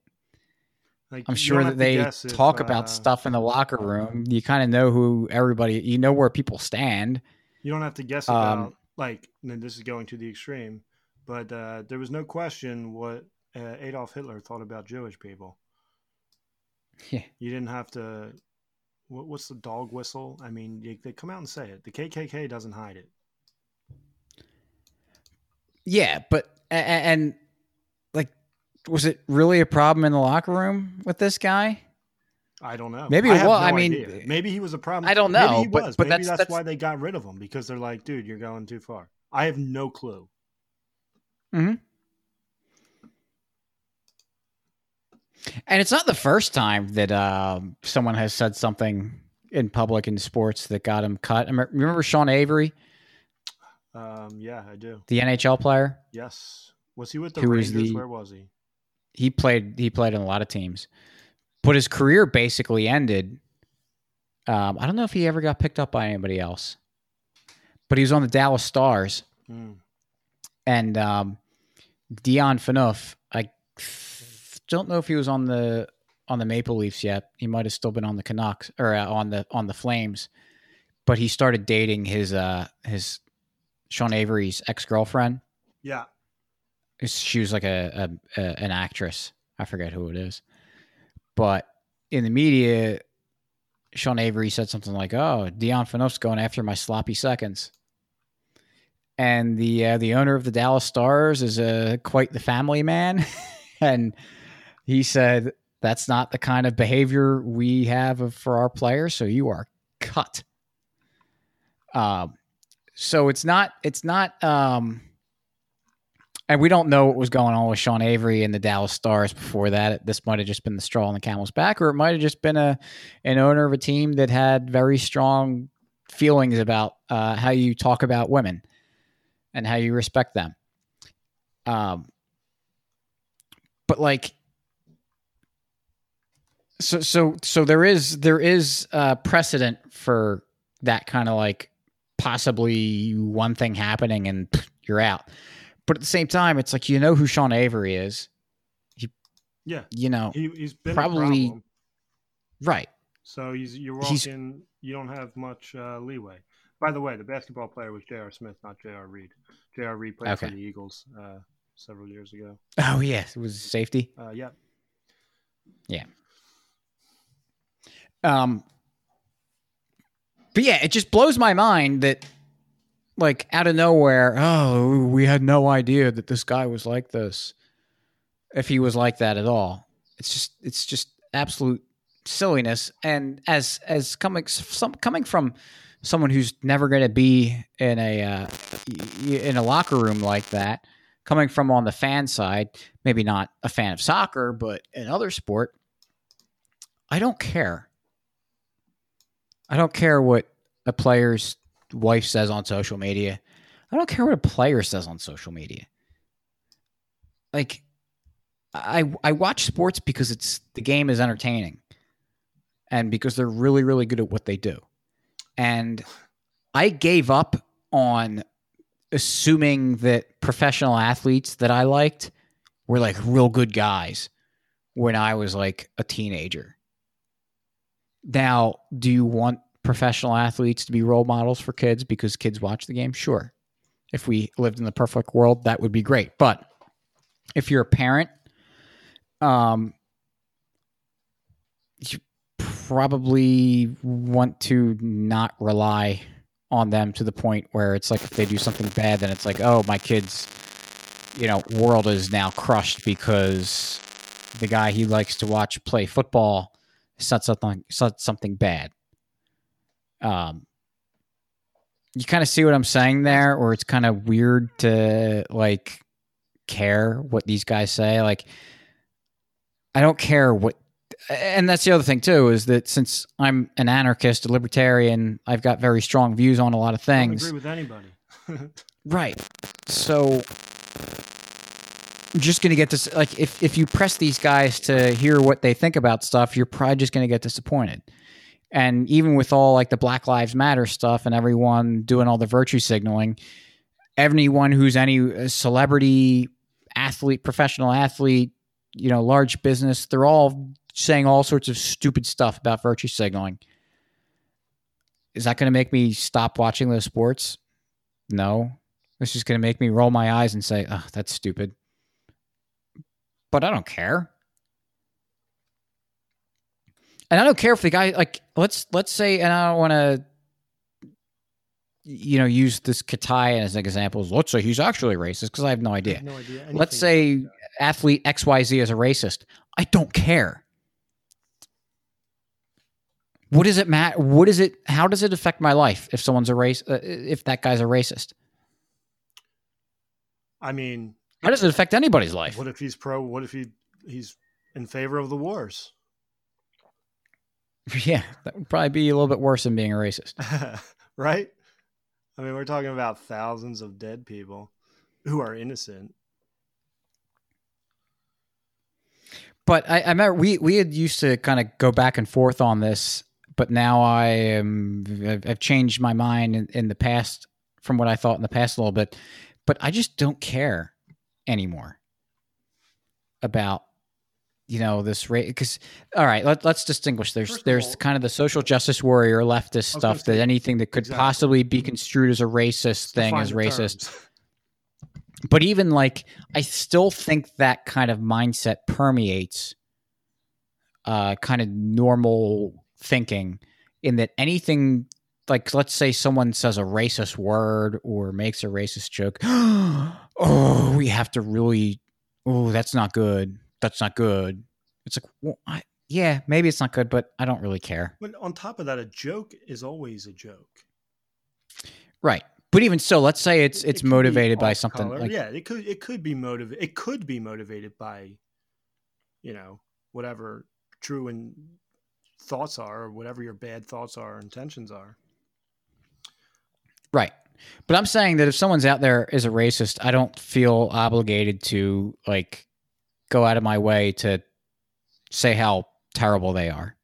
like, I'm sure that they guess if, talk uh, about stuff in the locker room. You kind of know who everybody, you know where people stand. You don't have to guess Um, about like. And this is going to the extreme, but uh, there was no question what uh, Adolf Hitler thought about Jewish people. Yeah. You didn't have to. What, what's the dog whistle? I mean, they, they come out and say it. The KKK doesn't hide it. Yeah, but a- a- and like, was it really a problem in the locker room with this guy? I don't know. Maybe I it was- no I mean, idea. maybe he was a problem. I don't know. Maybe he but- was. but maybe that's- that's, that's- why they got rid of him because they're like, dude, you're going too far. I have no clue. Mm-hmm. And it's not the first time that um, someone has said something in public in sports that got him cut. Remember Sean Avery, Um, yeah, I do. the NHL player? Yes. Was he with the Who Rangers? the- Where was he? He played. He played in a lot of teams, but his career basically ended. Um, I don't know if he ever got picked up by anybody else, but he was on the Dallas Stars. Hmm. and um, Dion Phaneuf. I don't know if he was on the on the Maple Leafs yet. He might have still been on the Canucks or uh, on the on the Flames, but he started dating his uh his Sean Avery's ex girlfriend. Yeah. She was like a, a, a an actress. I forget who it is, but in the media, Sean Avery said something like, "Oh, Dion Phaneuf's going after my sloppy seconds." and the uh, the owner of the Dallas Stars is uh, quite the family man, and he said that's not the kind of behavior we have for our players. So you are cut. Um, so it's not it's not um, and we don't know what was going on with Sean Avery and the Dallas Stars before that. This might have just been the straw on the camel's back, or it might have just been a an owner of a team that had very strong feelings about uh, how you talk about women and how you respect them. Um, but like, so so so there is there is uh, precedent for that kind of like possibly one thing happening and pff, you're out. But at the same time, it's like you know who Sean Avery is. he, Yeah. You know, He, he's been Probably- a right? So he's you're He's- You don't have much uh, leeway. By the way, the basketball player was J.R. Smith, not J.R. Reed. J.R. Reed played for the Eagles uh, several years ago. Oh yes, it was safety. Uh, yeah. Um, but yeah, it just blows my mind that, like, out of nowhere, oh, we had no idea that this guy was like this. If he was like that at all, it's just, it's just absolute silliness. And as as coming some coming from someone who's never going to be in a uh, in a locker room like that, coming from on the fan side, maybe not a fan of soccer, but in other sport, I don't care. I don't care what a player's wife says on social media. I don't care what a player says on social media. Like I I watch sports because it's the game is entertaining and because they're really really good at what they do. And I gave up on assuming that professional athletes that I liked were like real good guys when I was like a teenager. Now, do you want professional athletes to be role models for kids because kids watch the game? Sure. If we lived in the perfect world, that would be great. But if you're a parent, um, you probably want to not rely on them to the point where it's like if they do something bad, then it's like, oh, my kid's, you know, world is now crushed because the guy he likes to watch play football said something said something bad. Um, you kind of see what I'm saying there, or it's kind of weird to like care what these guys say. Like, I don't care what and that's the other thing too is that since I'm an anarchist, a libertarian, I've got very strong views on a lot of I don't things. agree with anybody. Right. So just going to get this like if if you press these guys to hear what they think about stuff, you're probably just going to get disappointed. And even with all like the Black Lives Matter stuff and everyone doing all the virtue signaling, everyone who's any uh, celebrity, athlete, professional athlete, you know, large business, they're all saying all sorts of stupid stuff about virtue signaling. Is that going to make me stop watching those sports? No. It's just going to make me roll my eyes and say, oh, that's stupid. But I don't care. And I don't care if the guy like let's let's say and I don't want to you know use this Katai as an example. Let's say he's actually racist because I have no I idea. have no idea. Let's say athlete XYZ is a racist. I don't care. What does it matter? What is it? How does it affect my life if someone's a race? Uh, if that guy's a racist, I mean, how does it affect anybody's life? what if he's pro? What if he he's in favor of the wars? Yeah, that would probably be a little bit worse than being a racist. right? I mean, we're talking about thousands of dead people who are innocent. But I, I remember we we had used to kind of go back and forth on this, but now I am I've, changed my mind in, in the past from what I thought in the past a little bit. But I just don't care anymore about you know this rate because all right let, let's distinguish there's First of there's all- kind of the social justice warrior leftist stuff that anything that could exactly. possibly be construed as a racist thing is racist terms. but even like i still think that kind of mindset permeates uh kind of normal thinking in that anything like let's say someone says a racist word or makes a racist joke oh we have to really oh that's not good that's not good it's like well, I, yeah maybe it's not good but i don't really care But on top of that, a joke is always a joke. right but even so let's say it's It- it it's could motivated by something like yeah, it could it could be motivated. It could be motivated by, you know, whatever true and thoughts are, or whatever your bad thoughts are, or intentions are. Right. But I'm saying that if someone's out there is a racist, I don't feel obligated to like go out of my way to say how terrible they are.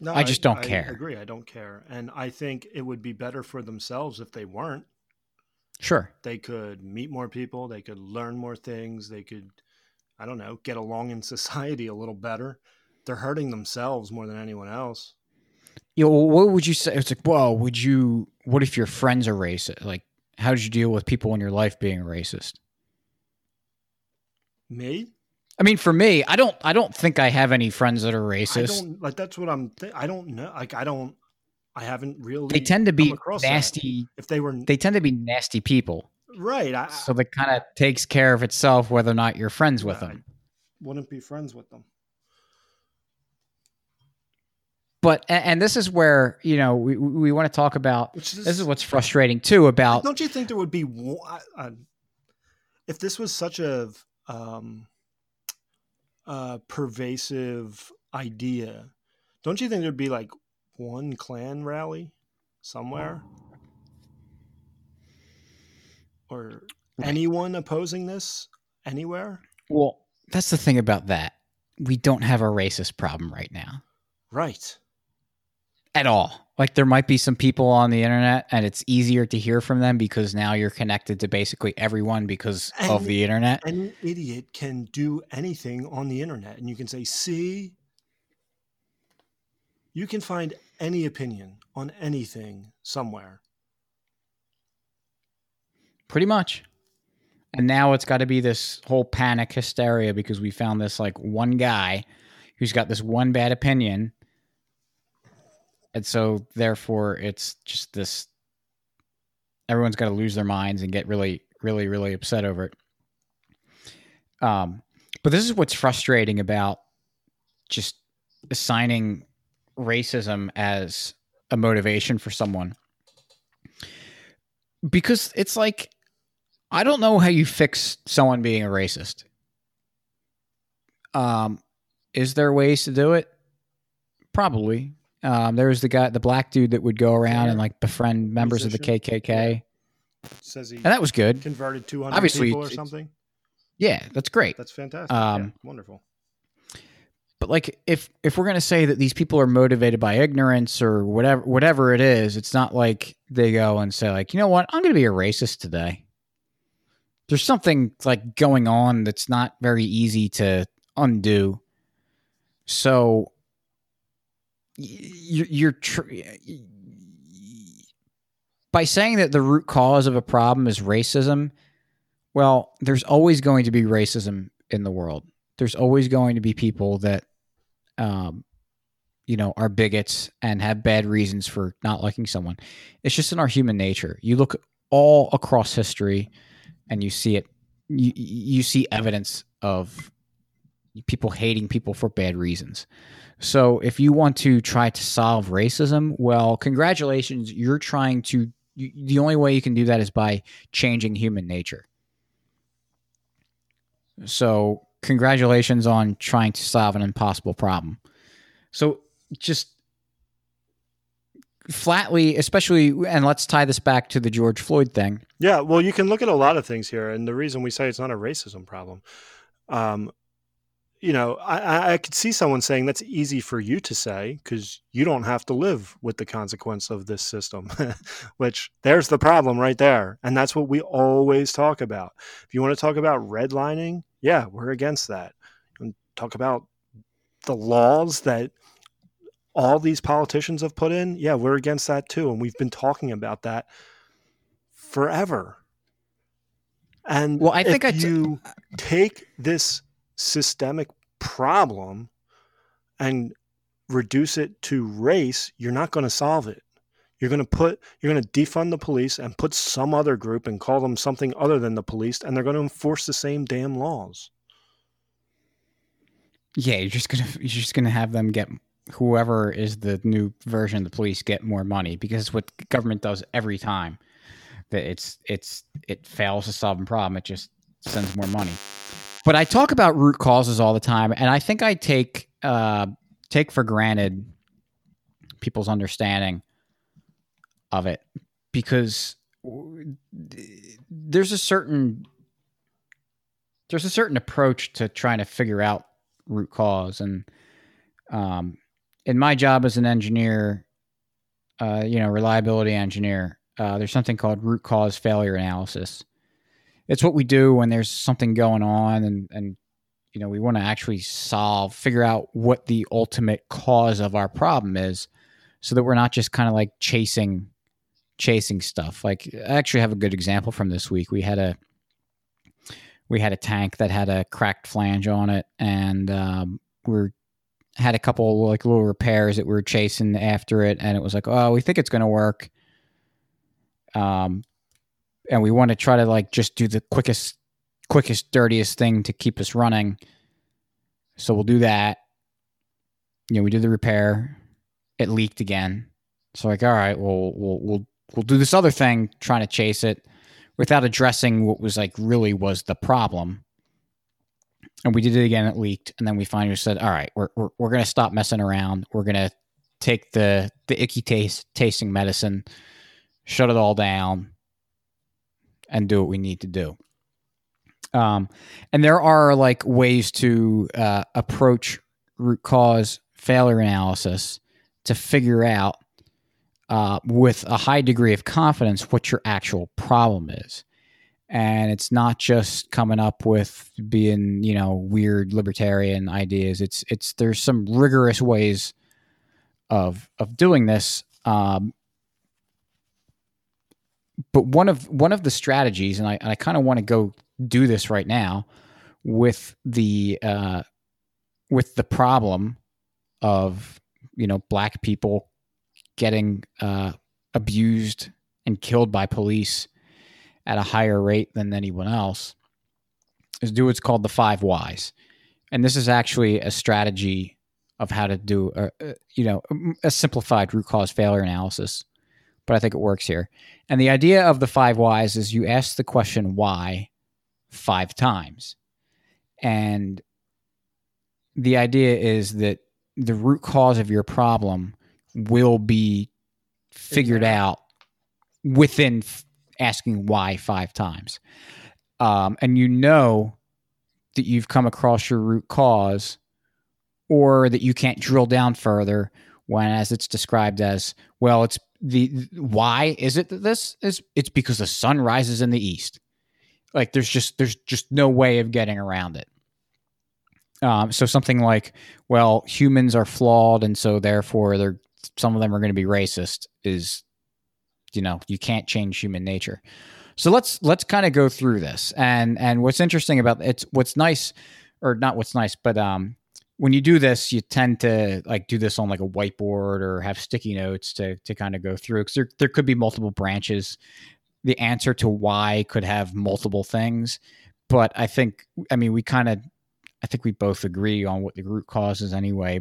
No, I just don't I care. I agree. I don't care, and I think it would be better for themselves if they weren't. Sure. They could meet more people. They could learn more things. They could, I don't know, get along in society a little better. They're hurting themselves more than anyone else. You know, what would you say? It's like, well, would you, what if your friends are racist? Like, how did you deal with people in your life being racist? Me? I mean, for me, I don't, I don't think I have any friends that are I racist. don't like. That's what I'm. Th- I don't know. Like I don't. I haven't really. They tend to be across that. nasty. If they were They tend to be nasty people. right, I, So that kind of takes care of itself whether or not you're friends with I them. wouldn't be friends with them. But and, this is where you know we we want to talk about. Which is, This is what's frustrating too about Don't you think there would be I, if this was such a um, uh, pervasive idea? Don't you think there'd be like one Klan rally somewhere, or anyone opposing this anywhere? well. That's the thing about that. We don't have a racist problem right now Right. At all. Like there might be some people on the internet, and it's easier to hear from them because now you're connected to basically everyone because of the internet. An idiot can do anything on the internet, and you can say, "See." You can find any opinion on anything somewhere. Pretty much. And now it's got to be this whole panic hysteria because we found this like one guy who's got this one bad opinion. And so therefore it's just this everyone's got to lose their minds and get really really really upset over it. Um but this is what's frustrating about just assigning racism as a motivation for someone. Because it's like I don't know how you fix someone being a racist. Um, is there ways to do it? Probably. Um, there was the guy, the black dude that would go around and like befriend members of the? KKK, Says he and that was good. converted 200 Obviously, people or something. Yeah, that's great. That's fantastic. Um, yeah, wonderful. but like if if we're gonna say that these people are motivated by ignorance or whatever whatever it is it's not like they go and say like you know what i'm gonna be a racist today there's something like going on that's not very easy to undo so you're, you're by saying that the root cause of a problem is racism well there's always going to be racism in the world. There's always going to be people that um you know are bigots and have bad reasons for not liking someone. It's just in our human nature. You look all across history and you see it you you see evidence of people hating people for bad reasons so if you want to try to solve racism well congratulations you're trying to you, the only way you can do that is by changing human nature so, congratulations on trying to solve an impossible problem. So, just flatly, especially, and let's tie this back to the George Floyd thing. Yeah, well, you can look at a lot of things here, and the reason we say it's not a racism problem, um, you know, I- I, I could see someone saying that's easy for you to say because you don't have to live with the consequence of this system, which there's the problem right there, and that's what we always talk about. If you want to talk about redlining, yeah, we're against that. And talk about the laws that all these politicians have put in, yeah, we're against that too, and we've been talking about that forever. And Well, I think I if t- you take this systemic problem and reduce it to race, you're not going to solve it. You're going to put you're going to defund the police and put some other group and call them something other than the police and they're going to enforce the same damn laws. Yeah, you're just gonna you're just gonna have them get whoever is the new version of the police get more money because what government does every time that it's it's it fails to solve a problem. It just sends more money. But I talk about root causes all the time, and I think I take uh, take for granted people's understanding of it because there's a certain there's a certain approach to trying to figure out root cause. And um, in my job as an engineer uh, you know reliability engineer uh, there's something called root cause failure analysis it's what we do when there's something going on and and you know we want to actually solve figure out what the ultimate cause of our problem is so that we're not just kind of like chasing chasing stuff. Like i actually have a good example from this week. We had a we had a tank that had a cracked flange on it and um, we had a couple like little repairs that we were chasing after it and it was like oh we think it's going to work. Um and we want to try to like just do the quickest quickest dirtiest thing to keep us running. So we'll do that. You know we did the repair. It leaked again. So like all right well we'll we'll we'll do this other thing trying to chase it without addressing what was like really was the problem. And we did it again it leaked and then we finally said all right we're, we're, we're going to stop messing around. We're going to take the the icky taste tasting medicine shut it all down and do what we need to do. Um, and there are like ways to uh, approach root cause failure analysis to figure out uh, with a high degree of confidence what your actual problem is. And it's not just coming up with being you know weird libertarian ideas. It's it's there's some rigorous ways of of doing this um, but one of one of the strategies and i, and I kind of want to go do this right now with the uh, with the problem of you know black people getting uh, abused and killed by police at a higher rate than anyone else is do what's called the five whys. And this is actually a strategy of how to do a, a, you know a simplified root cause failure analysis but i think it works here and the idea of the five whys is you ask the question why five times and the idea is that the root cause of your problem will be figured Exactly. out within f- asking why five times. Um, and you know that you've come across your root cause or that you can't drill down further when as it's described as well it's the why is it that this is it's because the sun rises in the east. Like there's just there's just no way of getting around it. Um, so something like well humans are flawed and so therefore they're some of them are going to be racist is you know you can't change human nature. So let's let's kind of go through this. And and what's interesting about it's what's nice or not what's nice but um when you do this you tend to like do this on like a whiteboard or have sticky notes to to kind of go through because there, there could be multiple branches. The answer to why could have multiple things but i think i mean we kind of i think we both agree on what the root cause is anyway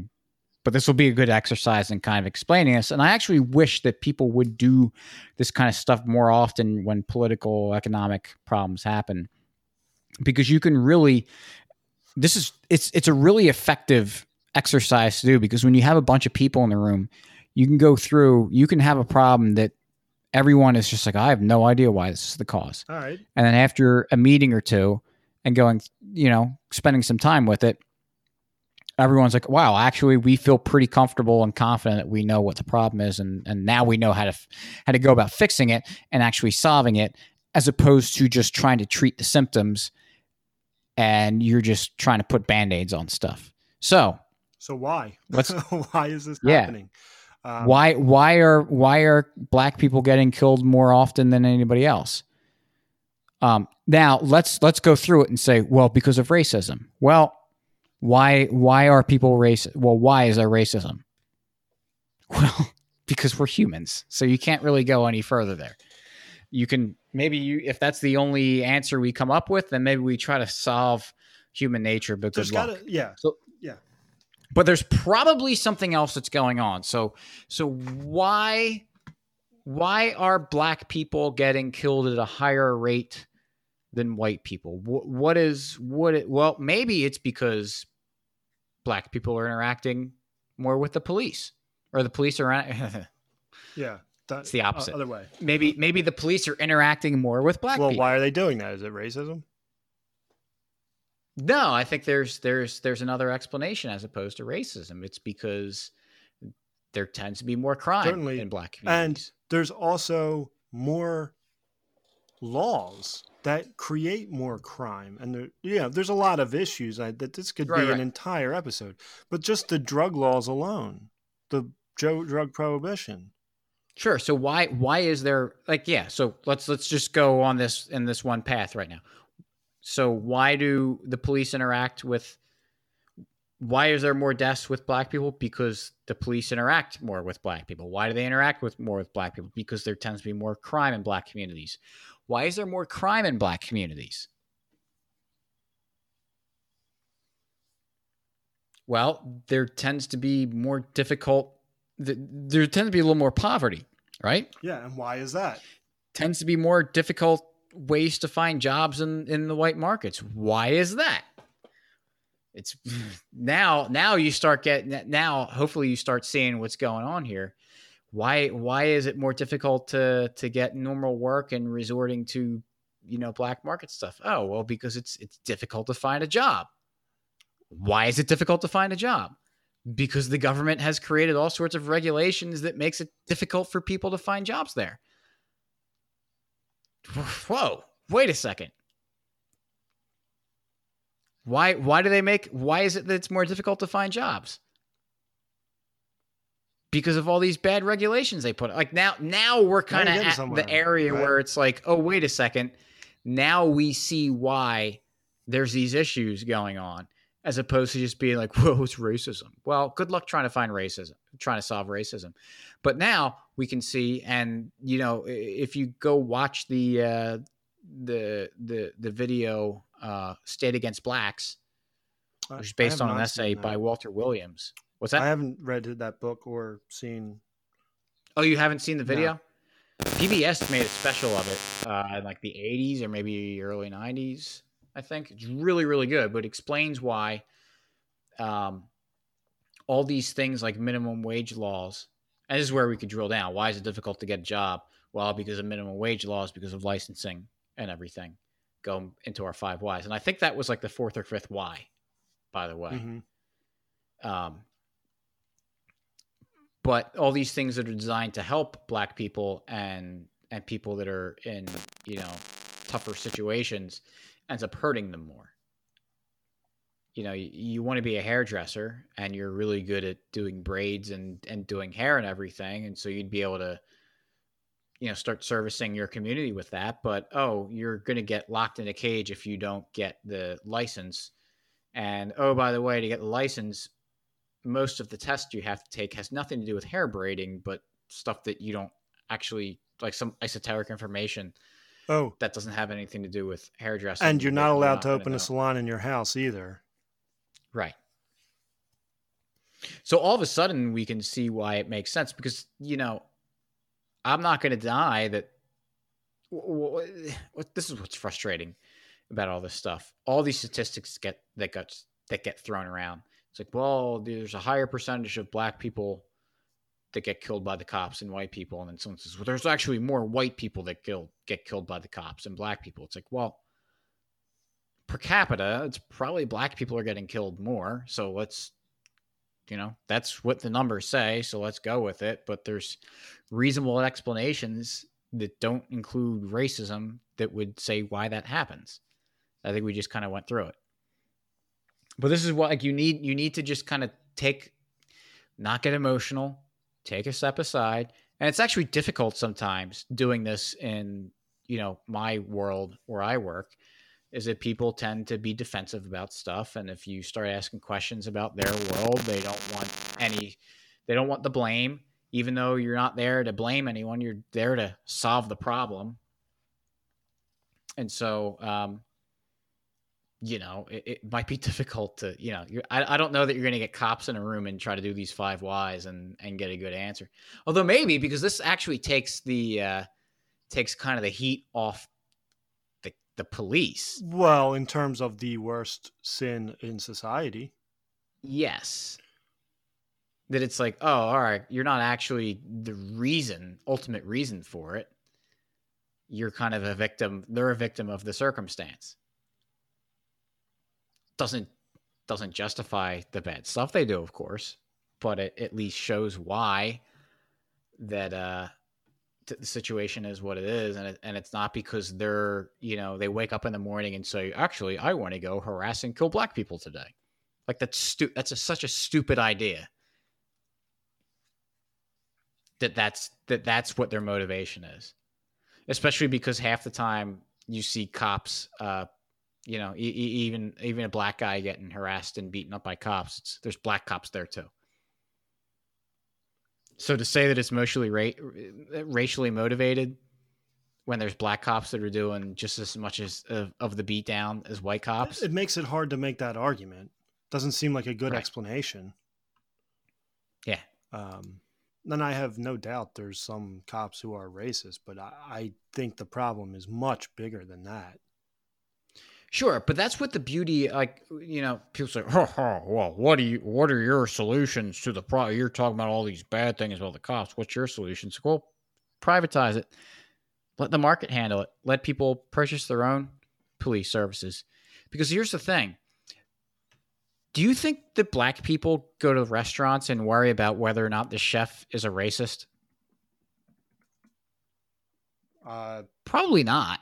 but this will be a good exercise in kind of explaining this and i actually wish that people would do this kind of stuff more often when political economic problems happen because you can really this is it's it's a really effective exercise to do because when you have a bunch of people in the room you can go through you can have a problem that everyone is just like i have no idea why this is the cause All right. and then after a meeting or two and going you know spending some time with it everyone's like wow actually we feel pretty comfortable and confident that we know what the problem is and and now we know how to f- how to go about fixing it and actually solving it as opposed to just trying to treat the symptoms and you're just trying to put band-aids on stuff so So why? Let's- why is this Yeah. happening? Um, why why are why are black people getting killed more often than anybody else um, now let's let's go through it and say well because of racism well why why are people race well why is there racism well because we're humans so you can't really go any further there you can maybe you if that's the only answer we come up with then maybe we try to solve human nature but There's good luck gotta, yeah. but there's probably something else that's going on. So so why why are black people getting killed at a higher rate than white people? What, what is what it, well maybe it's because black people are interacting more with the police or the police are Yeah. That, It's the uh, opposite. other way. maybe maybe the police are interacting more with black Well, people. why are they doing that? Is it racism? No, I think there's there's there's another explanation as opposed to racism. It's because there tends to be more crime Certainly. in black communities. And there's also more laws that create more crime and there yeah there's a lot of issues I, that this could Right, be right. an entire episode but just the drug laws alone the drug prohibition Sure. So why why is there like yeah? So let's let's just go on this in this one path right now. So why do the police interact with? Why is there more deaths with black people? Because the police interact more with black people. Why do they interact with more with black people? Because there tends to be more crime in black communities. Why is there more crime in black communities? Well, there tends to be more difficult. Th- There tends to be a little more poverty, right? yeah and why is that tends to be more difficult ways to find jobs in in the white markets. Why is that? It's now now you start getting now hopefully you start seeing what's going on here. Why why is it more difficult to to get normal work and resorting to you know black market stuff? Oh, well because it's it's difficult to find a job. Why is it difficult to find a job? Because the government has created all sorts of regulations that makes it difficult for people to find jobs there. Whoa, wait a second. Why why do they make why is it that it's more difficult to find jobs? Because of all these bad regulations they put. Like now now we're kind of at somewhere, the area right? where it's like, "Oh, wait a second. Now we see why there's these issues going on." As opposed to just being like, whoa, it's racism. Well, good luck trying to find racism, trying to solve racism. But now we can see, and you know, if you go watch the uh, the the the video uh, "State Against Blacks," which is based on an essay by. Walter Williams. What's that? i haven't read that book or seen oh, you haven't seen the No. video? PBS made a special of it uh, in like the '80s or maybe early '90s. I think it's really really good, but explains why. um, all these things like minimum wage laws, and this is where we could drill down. Why is it difficult to get a job? Well, because of minimum wage laws, because of licensing and everything, go into our five whys. And I think that was like the fourth or fifth why, by the way. Mm-hmm. Um, but all these things that are designed to help black people and and people that are in you know tougher situations ends up hurting them more. You know you, you want to be a hairdresser and you're really good at doing braids and and doing hair and everything. And so you'd be able to you know start servicing your community with that. But oh you're going to get locked in a cage if you don't get the license. And oh by the way to get the license most of the test you have to take has nothing to do with hair braiding but stuff that you don't actually like some esoteric information Oh, that doesn't have anything to do with hairdressing and you're not allowed to open a salon in your house either. Right. So all of a sudden, we can see why it makes sense because you know, I'm not going to deny that. w- w- What this is what's frustrating about all this stuff. All these statistics get that got that get thrown around. It's like, well, there's a higher percentage of black people that get killed by the cops and white people, and then someone says, well, there's actually more white people that kill get killed by the cops and black people. It's like, well, per capita, it's probably black people are getting killed more. So let's, you know, that's what the numbers say. So let's go with it. But there's reasonable explanations that don't include racism that would say why that happens. I think we just kind of went through it. But this is what like you need you need to just kind of take not get emotional, take a step aside. And it's actually difficult sometimes doing this in, you know, my world where I work is that people tend to be defensive about stuff. And if you start asking questions about their world they don't want any they don't want the blame. Even though you're not there to blame anyone you're there to solve the problem. And so um you know it, it might be difficult to you know you're, I, I don't know that you're going to get cops in a room and try to do these five whys and and get a good answer although maybe because this actually takes the uh takes kind of the heat off the the police Well, in terms of the worst sin in society, Yes. That it's like, oh, all right, you're not actually the reason, ultimate reason for it. You're kind of a victim. They're a victim of the circumstance. Doesn't doesn't justify the bad stuff they do, of course, but it at least shows why that uh t- the situation is what it is and it, and it's not because they're, you know, they wake up in the morning and say, "Actually, I want to go harass and kill black people today." Like that's stu- that's a, such a stupid idea. That that's that that's what their motivation is, especially because half the time you see cops, uh, you know, e- even even a black guy getting harassed and beaten up by cops. It's, there's black cops there too. So to say that it's mostly ra- racially motivated when there's black cops that are doing just as much as of, of the beatdown as white cops, it makes it hard to make that argument. Doesn't seem like a good Right. explanation. Yeah. Um, and I have no doubt there's some cops who are racist, but I, I think the problem is much bigger than that. Sure, but that's what the beauty, like you know, people say, "Ha ha." Well, what do you? What are your solutions to the problem? You're talking about all these bad things about the cops. What's your solutions? Well, privatize it. Let the market handle it. Let people purchase their own police services. Because here's the thing: Do you think that black people go to restaurants and worry about whether or not the chef is a racist? Uh, Probably not.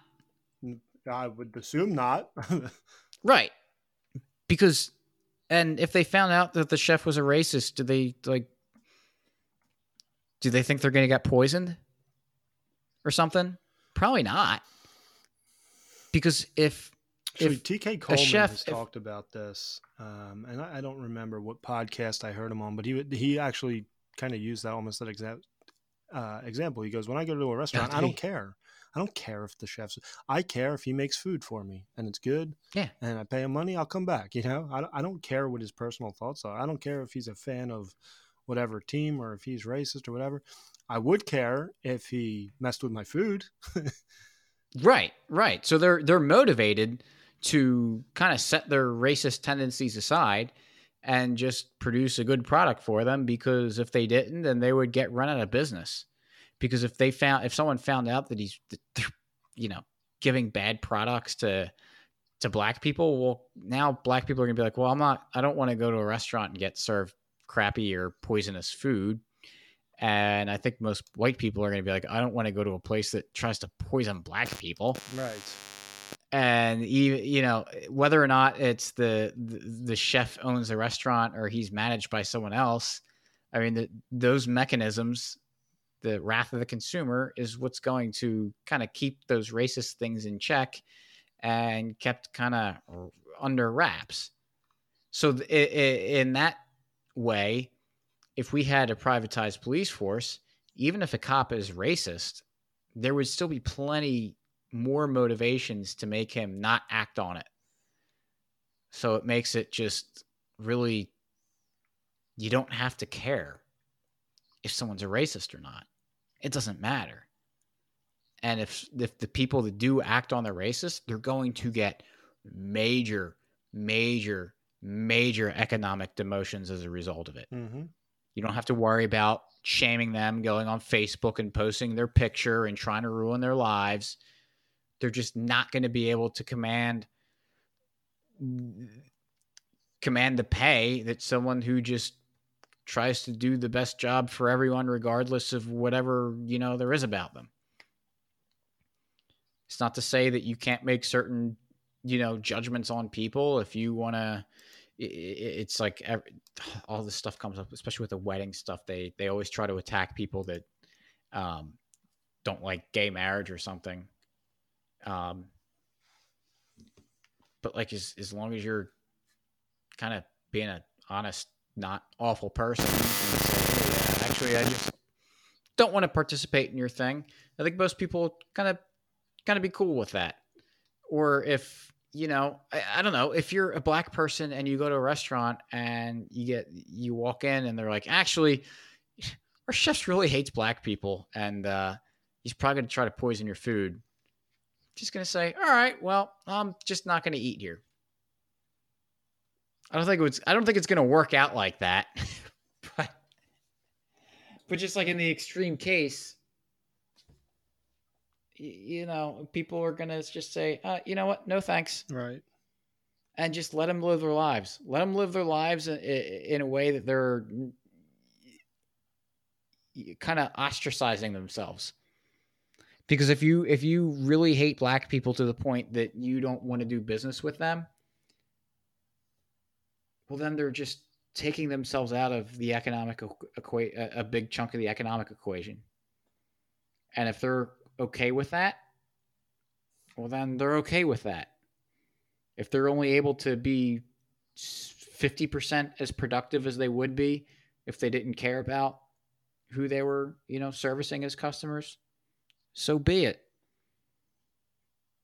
I would assume not. Right. Because and if they found out that the chef was a racist, do they like do they think they're going to get poisoned or something? Probably not. Because if Actually, If TK Coleman chef- has if- talked about this, um, and I, I don't remember what podcast I heard him on, but he would- he actually kind of used that almost that exact uh, example. He goes, "When I go to a restaurant, I don't care. I don't care if the chef's. I care if he makes food for me and it's good. Yeah. and I pay him money. I'll come back. You know, I, I don't care what his personal thoughts are. I don't care if he's a fan of whatever team or if he's racist or whatever. I would care if he messed with my food. right, right. So they're they're motivated to kind of set their racist tendencies aside and just produce a good product for them because if they didn't, then they would get run out of business. Because if they found if someone found out that he's you know giving bad products to to black people, well now black people are gonna be like, well, I'm not I don't want to go to a restaurant and get served crappy or poisonous food. And I think most white people are going to be like, I don't want to go to a place that tries to poison black people. Right and even you know whether or not it's the, the, the chef owns a restaurant or he's managed by someone else i mean the, those mechanisms the wrath of the consumer is what's going to kind of keep those racist things in check and kept kind of under wraps so th- in that way if we had a privatized police force even if a cop is racist there would still be plenty more motivations to make him not act on it. So it makes it just really, you don't have to care if someone's a racist or not. It doesn't matter. And if if the people that do act on the racist, they're going to get major, major, major economic demotions as a result of it. Mm-hmm. You don't have to worry about shaming them, going on Facebook and posting their picture and trying to ruin their lives they're just not going to be able to command command the pay that someone who just tries to do the best job for everyone regardless of whatever you know there is about them. It's not to say that you can't make certain you know judgments on people. If you want to it's like every, all this stuff comes up especially with the wedding stuff. They they always try to attack people that um, don't like gay marriage or something. Um, but like as as long as you're kind of being an honest, not awful person, say, hey, yeah, actually, I just don't want to participate in your thing. I think most people kind of kind of be cool with that. Or if you know, I, I, don't know, if you're a black person and you go to a restaurant and you get you walk in and they're like, actually, our chef really hates black people and uh, he's probably going to try to poison your food just going to say, all right, well, I'm just not going to eat here. I don't think it's I don't think it's going to work out like that. but but just like in the extreme case, you know, people are going to just say, uh, you know what? No thanks. Right. And just let them live their lives. Let them live their lives in, in a way that they're kind of ostracizing themselves because if you if you really hate black people to the point that you don't want to do business with them well then they're just taking themselves out of the economic equate a big chunk of the economic equation and if they're okay with that well then they're okay with that if they're only able to be 50% as productive as they would be if they didn't care about who they were you know servicing as customers so be it.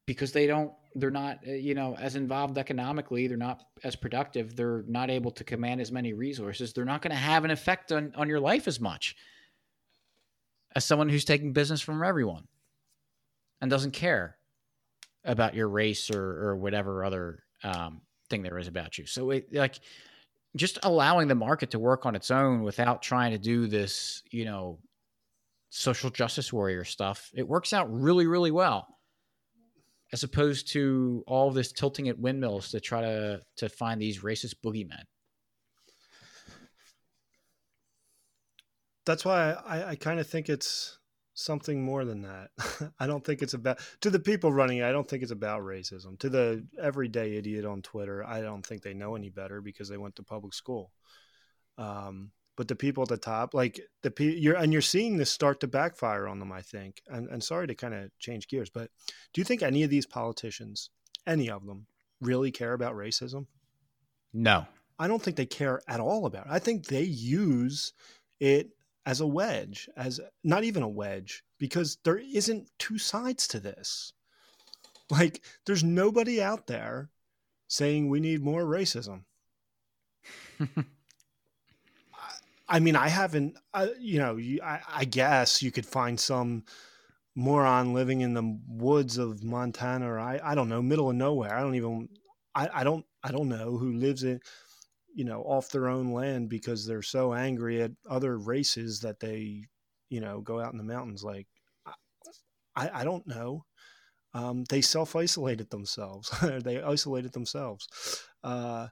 Because they don't, they're not, uh, you know, as involved economically, they're not as productive, they're not able to command as many resources, they're not going to have an effect on, on your life as much as someone who's taking business from everyone and doesn't care about your race or, or whatever other um, thing there is about you. So, it, like, just allowing the market to work on its own without trying to do this, you know, social justice warrior stuff, it works out really, really well. As opposed to all this tilting at windmills to try to to find these racist boogeymen. That's why I, I kind of think it's something more than that. I don't think it's about to the people running I don't think it's about racism. To the everyday idiot on Twitter, I don't think they know any better because they went to public school. Um, but the people at the top, like the you're and you're seeing this start to backfire on them. I think, and, and sorry to kind of change gears, but do you think any of these politicians, any of them, really care about racism? No, I don't think they care at all about it. I think they use it as a wedge, as not even a wedge, because there isn't two sides to this. Like, there's nobody out there saying we need more racism. I mean, I haven't, uh, you know, I, I, guess you could find some moron living in the woods of Montana or I, I don't know, middle of nowhere. I don't even, I, I don't, I don't know who lives in, you know, off their own land because they're so angry at other races that they, you know, go out in the mountains. Like, I, I don't know. Um, they self isolated themselves. they isolated themselves. Uh,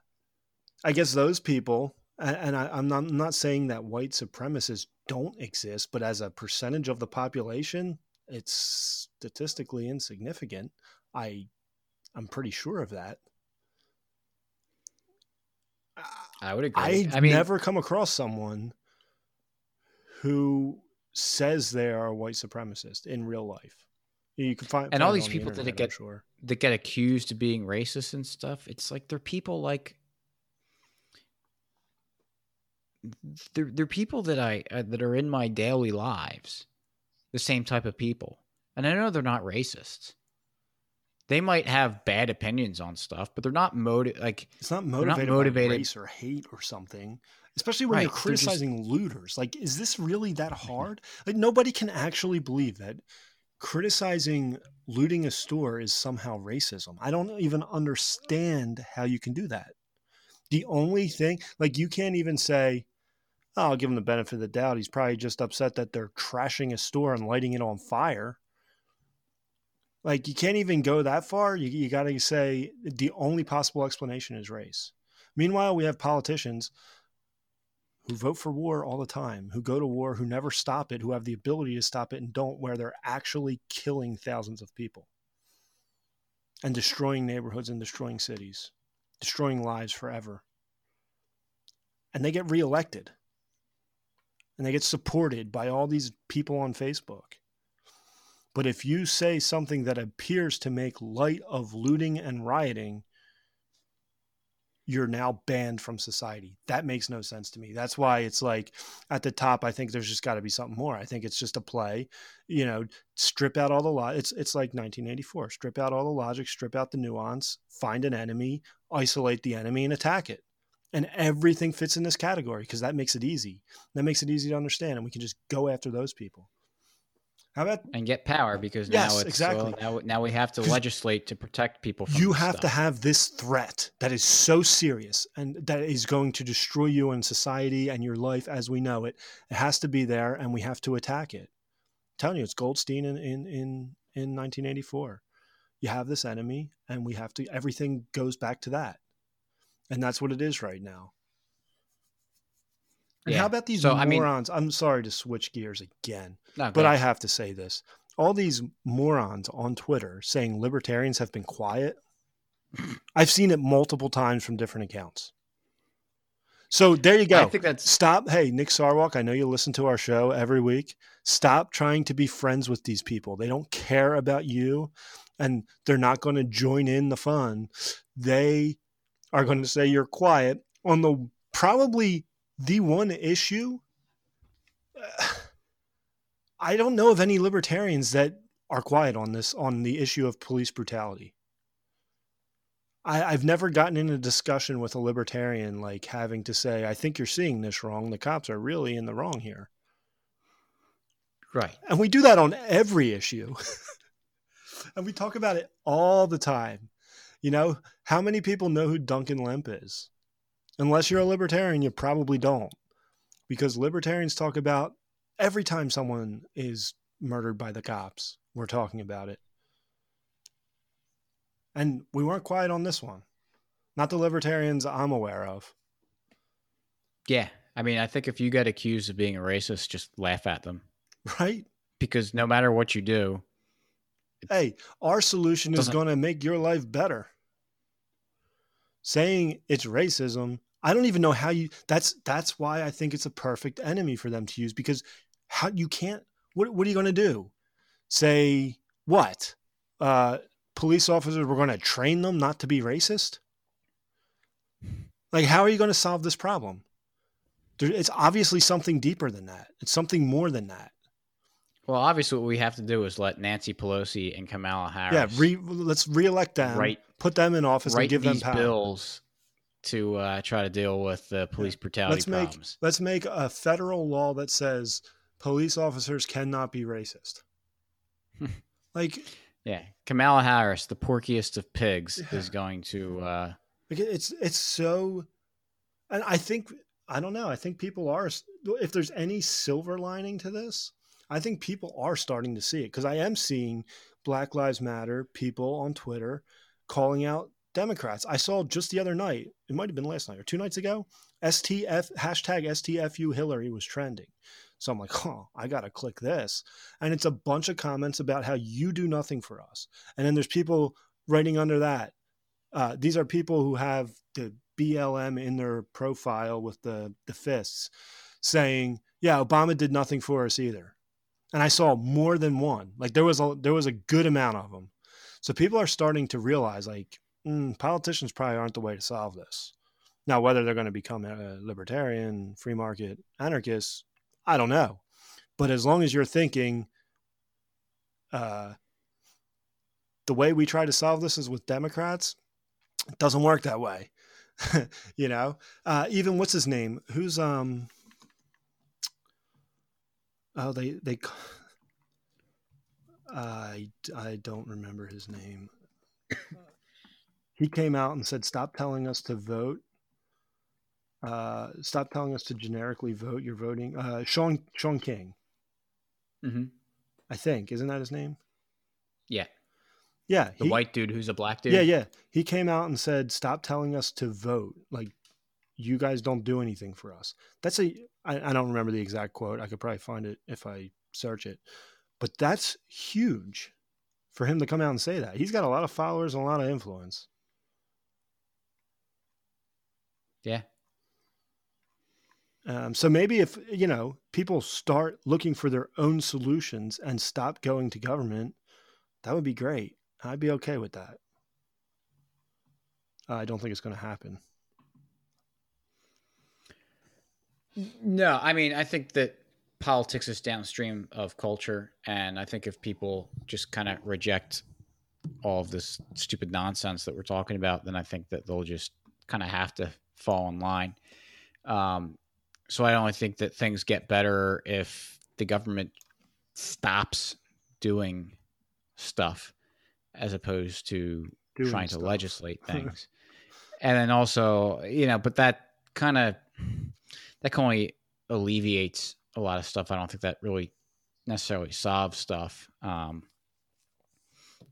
I guess those people, and, I, am not, I'm not saying that white supremacists don't exist, but as a percentage of the population, it's statistically insignificant. I, I'm pretty sure of that. I would agree. I've I mean, never come across someone who says they are a white supremacist in real life. You can find and find all these on the people that get sure. that get accused of being racist and stuff. It's like they're people like they're they're people that I uh, that are in my daily lives, the same type of people, and I know they're not racists. They might have bad opinions on stuff, but they're not motive like It's not not motivated, motivated- by race or hate or something. Especially when Right, you're they're just- criticizing looters. Like, is this really that hard? Like, nobody can actually believe that criticizing looting a store is somehow racism. I don't even understand how you can do that. The only thing, like, you can't even say, I'll give him the benefit of the doubt. He's probably just upset that they're trashing a store and lighting it on fire. Like, you can't even go that far. You, you got to say the only possible explanation is race. Meanwhile, we have politicians who vote for war all the time, who go to war, who never stop it, who have the ability to stop it and don't, where they're actually killing thousands of people and destroying neighborhoods and destroying cities, destroying lives forever. And they get reelected and they get supported by all these people on Facebook. But if you say something that appears to make light of looting and rioting, you're now banned from society. That makes no sense to me. That's why it's like at the top. I think there's just got to be something more. I think it's just a play. You know, strip out all the lo- It's it's like 1984. Strip out all the logic. Strip out the nuance. Find an enemy. Isolate the enemy and attack it. And everything fits in this category because that makes it easy. That makes it easy to understand, and we can just go after those people. How about and get power because Yes, now it's uh, exactly. well, now now we have to legislate to protect people from you have to have this threat that is so serious and that is going to destroy you and society and your life as we know it. It has to be there, and we have to attack it. I'm telling you, it's Goldstein in in in, in 1984. You have this enemy, and we have to. Everything goes back to that, and that's what it is right now. And Yeah. how about these So, I mean- morons? I'm sorry to switch gears again. But I have to say this. All these morons on Twitter saying libertarians have been quiet. I've seen it multiple times from different accounts. So there you go. I think that's Stop. Hey, Nick Sarwark, I know you listen to our show every week. Stop trying to be friends with these people. They don't care about you and they're not going to join in the fun. They are going to say you're quiet on the probably the one issue. I don't know of any libertarians that are quiet on this, on the issue of police brutality. I, I've never gotten in a discussion with a libertarian like having to say, I think you're seeing this wrong. The cops are really in the wrong here. right. And we do that on every issue. and we talk about it all the time. You know, how many people know who Duncan Lemp is? Unless you're a libertarian, you probably don't. Because libertarians talk about every time someone is murdered by the cops, we're talking about it. And we weren't quiet on this one. Not the libertarians I'm aware of. Yeah. I mean, I think if you get accused of being a racist, just laugh at them Right? because no matter what you do, hey, our solution is going to make your life better. Saying it's racism, I don't even know how you. That's that's why I think it's a perfect enemy for them to use because how you can't. What what are you going to do? Say what? Uh, police officers, we're going to train them not to be racist. Like, how are you going to solve this problem? There, it's obviously something deeper than that. It's something more than that. Well, obviously, what we have to do is let Nancy Pelosi and Kamala Harris Yeah, re, let's reelect them. write put them in office and give them power. bills to uh, try to deal with the police brutality Let's make problems. let's make a federal law that says police officers cannot be racist. like, Yeah, Kamala Harris, the porkiest of pigs, Yeah. is going to. Uh, it's it's so and I think I don't know. I think people are. If there's any silver lining to this, I think people are starting to see it because I am seeing Black Lives Matter people on Twitter calling out Democrats. I saw just the other night. It might have been last night or two nights ago. STF hashtag STFU Hillary was trending. So I'm like, oh, I got to click this. And it's a bunch of comments about how you do nothing for us. And then there's people writing under that. Uh, these are people who have the BLM in their profile with the, the fists saying, yeah, Obama did nothing for us either. And I saw more than one. Like there was a there was a good amount of them. So people are starting to realize like mm, politicians probably aren't the way to solve this. Now, whether they're going to become a libertarian, free market anarchists, I don't know. But as long as you're thinking, uh, the way we try to solve this is with Democrats, it doesn't work that way. you know, uh, even what's his name? Who's um? Oh, they they. I I don't remember his name. he came out and said, "Stop telling us to vote. Uh, stop telling us to generically vote. You're voting." Uh, Shaun Shaun King. Mm-hmm. I think isn't that his name? Yeah. Yeah, the he, white dude who's a black dude. Yeah, yeah. He came out and said, "Stop telling us to vote. Like, you guys don't do anything for us." That's a. I, I don't remember the exact quote. I could probably find it if I search it, but that's huge for him to come out and say that. He's got a lot of followers and a lot of influence. Yeah. Um, so maybe if you know people start looking for their own solutions and stop going to government, that would be great. I'd be okay with that. I don't think it's going to happen. No, I mean, I think that politics is downstream of culture. And I think if people just kind of reject all of this stupid nonsense that we're talking about, then I think that they'll just kind of have to fall in line. Um, so I only think that things get better if the government stops doing stuff as opposed to Doing trying stuff. to legislate things. and then also, you know, but that kind of that can only alleviates a lot of stuff. I don't think that really necessarily solves stuff. Um,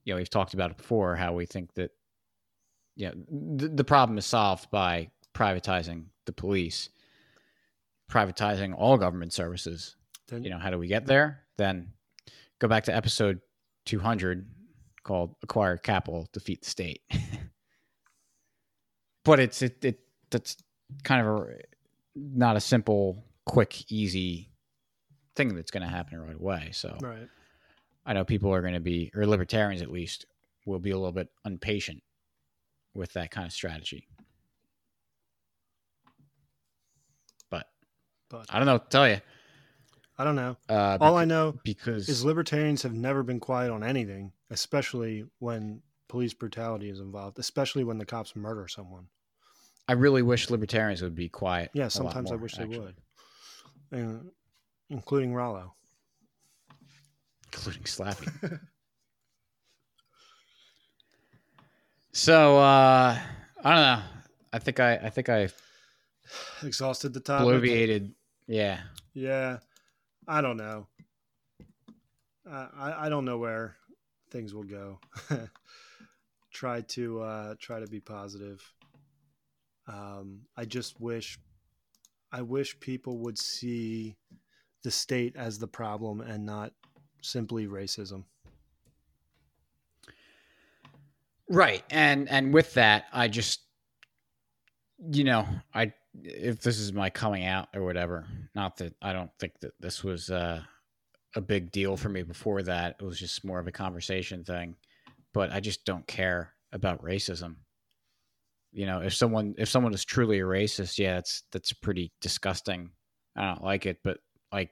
you know, we've talked about it before how we think that you know the, the problem is solved by privatizing the police, privatizing all government services. Then, you know, how do we get there? Then go back to episode 200 called acquire capital defeat the state but it's it, it that's kind of a not a simple quick easy thing that's going to happen right away so right i know people are going to be or libertarians at least will be a little bit impatient with that kind of strategy but but i don't know tell you I don't know. Uh, All I know because is libertarians have never been quiet on anything, especially when police brutality is involved, especially when the cops murder someone. I really wish libertarians would be quiet. Yeah, sometimes more, I wish actually. they would, and, including Rollo, including Slappy. so uh, I don't know. I think I I think I exhausted the topic. Bloviated. Yeah. Yeah. I don't know. I I don't know where things will go. try to uh, try to be positive. Um, I just wish I wish people would see the state as the problem and not simply racism. Right. And and with that, I just you know, I if this is my coming out or whatever. Not that I don't think that this was uh, a big deal for me before that. It was just more of a conversation thing. But I just don't care about racism. You know, if someone if someone is truly a racist, yeah, that's that's pretty disgusting. I don't like it, but like,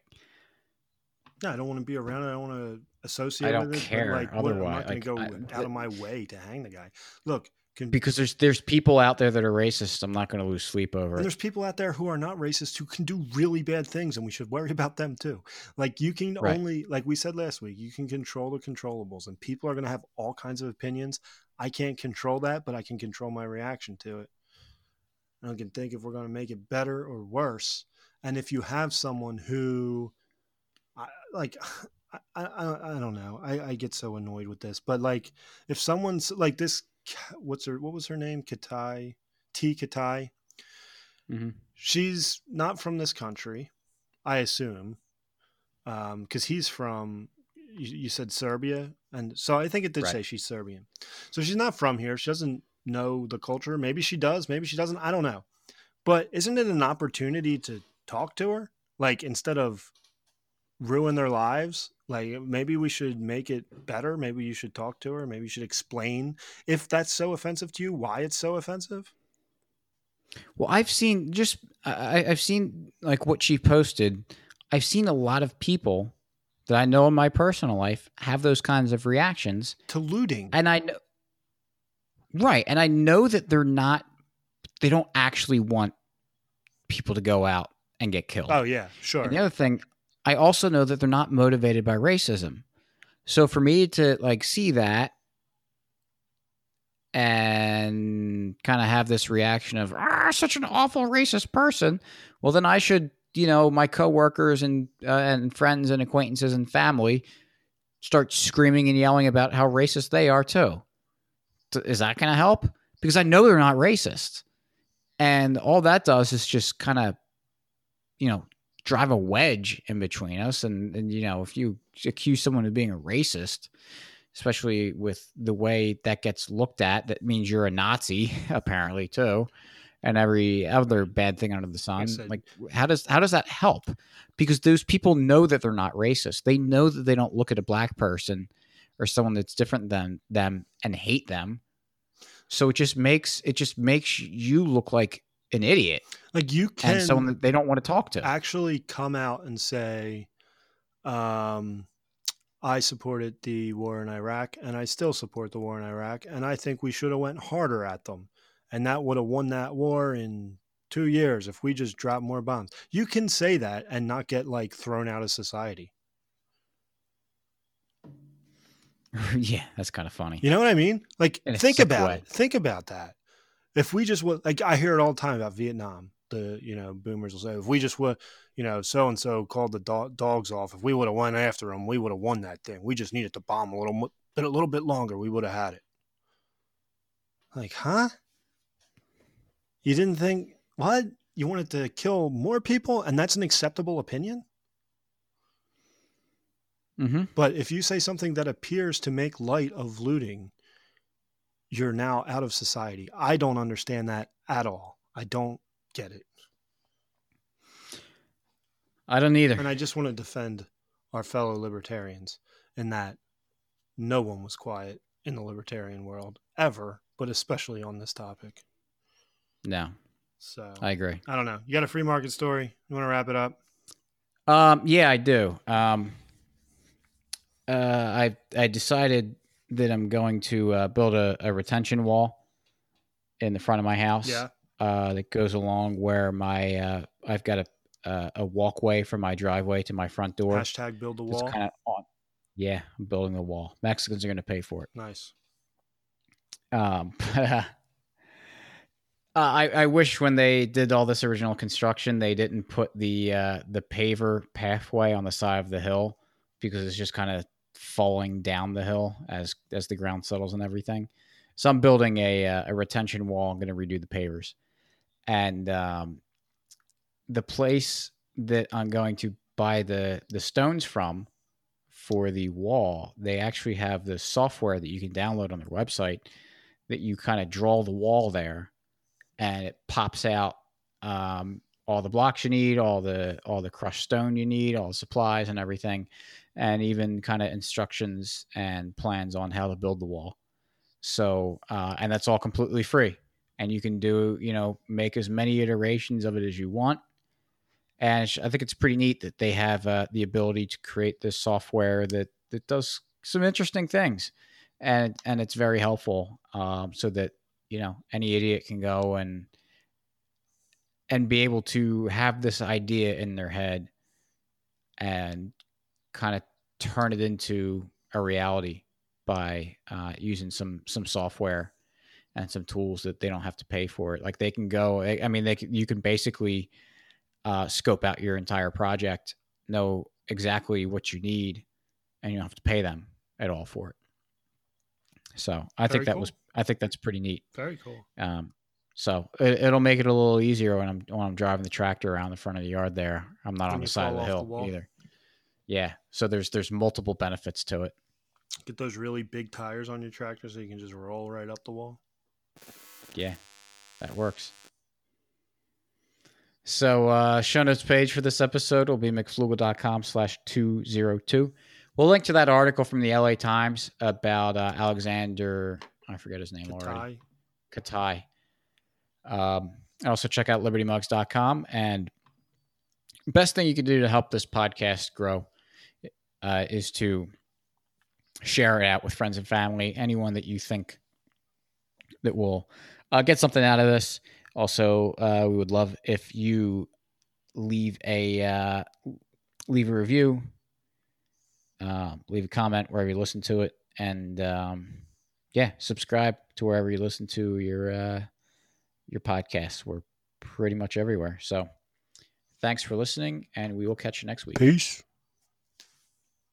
yeah, I don't want to be around it. I don't want to associate. I don't with care. It, like, otherwise, I'm not going to go I, out of my way to hang the guy. Look, can, because there's there's people out there that are racist. I'm not going to lose sleep over. And there's people out there who are not racist who can do really bad things, and we should worry about them too. Like you can right. only, like we said last week, you can control the controllables, and people are going to have all kinds of opinions. I can't control that, but I can control my reaction to it. and we can think if we're going to make it better or worse. And if you have someone who, I, like, I, I, I don't know. I, I get so annoyed with this, but like, if someone's like this, what's her, what was her name? Katai, Tea. Katai. Mm-hmm. She's not from this country, I assume, because um, he's from. You, you, said Serbia, and so I think it did right. say she's Serbian. So she's not from here. She doesn't know the culture. Maybe she does. Maybe she doesn't. I don't know. But isn't it an opportunity to talk to her? Like instead of ruin their lives, like maybe we should make it better. Maybe you should talk to her. Maybe you should explain if that's so offensive to you, why it's so offensive. Well, I've seen just I, I've seen like what she posted. I've seen a lot of people that I know in my personal life have those kinds of reactions to looting, and I know right, and I know that they're not. They don't actually want people to go out and get killed. Oh yeah, sure. And the other thing, I also know that they're not motivated by racism. So for me to like see that and kind of have this reaction of ah, such an awful racist person, well, then I should, you know, my coworkers and uh, and friends and acquaintances and family start screaming and yelling about how racist they are too. Is that going to help? Because I know they're not racist, and all that does is just kind of, you know, drive a wedge in between us. And and you know, if you accuse someone of being a racist, especially with the way that gets looked at. That means you're a Nazi, apparently too, and every other bad thing under the sun. Said, like, how does how does that help? Because those people know that they're not racist. They know that they don't look at a black person or someone that's different than them and hate them. So it just makes it just makes you look like an idiot. Like you can and someone that they don't want to talk to. Actually come out and say, um, I supported the war in Iraq and I still support the war in Iraq and I think we should have went harder at them and that would have won that war in 2 years if we just dropped more bombs. You can say that and not get like thrown out of society. yeah, that's kind of funny. You know what I mean? Like think about it. Think about that. If we just would, like I hear it all the time about Vietnam the you know boomers will say if we just would you know so and so called the do- dogs off if we would have went after them we would have won that thing. We just needed to bomb a little bit a little bit longer we would have had it. Like huh? You didn't think what? You wanted to kill more people? And that's an acceptable opinion? Mm-hmm. but if you say something that appears to make light of looting you're now out of society i don't understand that at all i don't get it. I don't either. And I just want to defend our fellow libertarians in that no one was quiet in the libertarian world ever, but especially on this topic. No. So I agree. I don't know. You got a free market story? You want to wrap it up? Um, yeah, I do. Um, uh, I I decided that I'm going to uh, build a, a retention wall in the front of my house. Yeah uh, that goes along where my uh, I've got a uh, a walkway from my driveway to my front door. Hashtag build the wall. Kind of on. Yeah, I'm building the wall. Mexicans are going to pay for it. Nice. Um, uh, I I wish when they did all this original construction they didn't put the uh, the paver pathway on the side of the hill because it's just kind of falling down the hill as as the ground settles and everything. So I'm building a uh, a retention wall. I'm going to redo the pavers and um, the place that I'm going to buy the the stones from for the wall, they actually have the software that you can download on their website that you kind of draw the wall there, and it pops out um, all the blocks you need, all the all the crushed stone you need, all the supplies and everything, and even kind of instructions and plans on how to build the wall. So, uh, and that's all completely free. And you can do you know make as many iterations of it as you want. And i think it's pretty neat that they have uh, the ability to create this software that that does some interesting things. And and it's very helpful um, so that you know any idiot can go and and be able to have this idea in their head and kind of turn it into a reality by uh, using some some software and some tools that they don't have to pay for it. Like they can go. I mean, they can, you can basically uh, scope out your entire project, know exactly what you need, and you don't have to pay them at all for it. So I Very think that cool. was I think that's pretty neat. Very cool. Um, so it, it'll make it a little easier when I'm when I'm driving the tractor around the front of the yard. There, I'm not on the side of the off the hill either. Yeah, so there's there's multiple benefits to it. Get those really big tires on your tractor so you can just roll right up the wall. Yeah, that works. So uh, show notes page for this episode will be McFloogle.com slash 202. We'll link to that article from the LA Times about uh, Aleksandar, I forget his name already. Katai. Katai. Um, and also check out libertymugs.com. And best thing you can do to help this podcast grow uh, is to share it out with friends and family, anyone that you think that will uh, get something out of this. Also, uh, we would love if you leave a uh, leave a review, uh, leave a comment wherever you listen to it, and um, yeah, subscribe to wherever you listen to your uh, your podcasts. We're pretty much everywhere. So, thanks for listening, and we will catch you next week. Peace.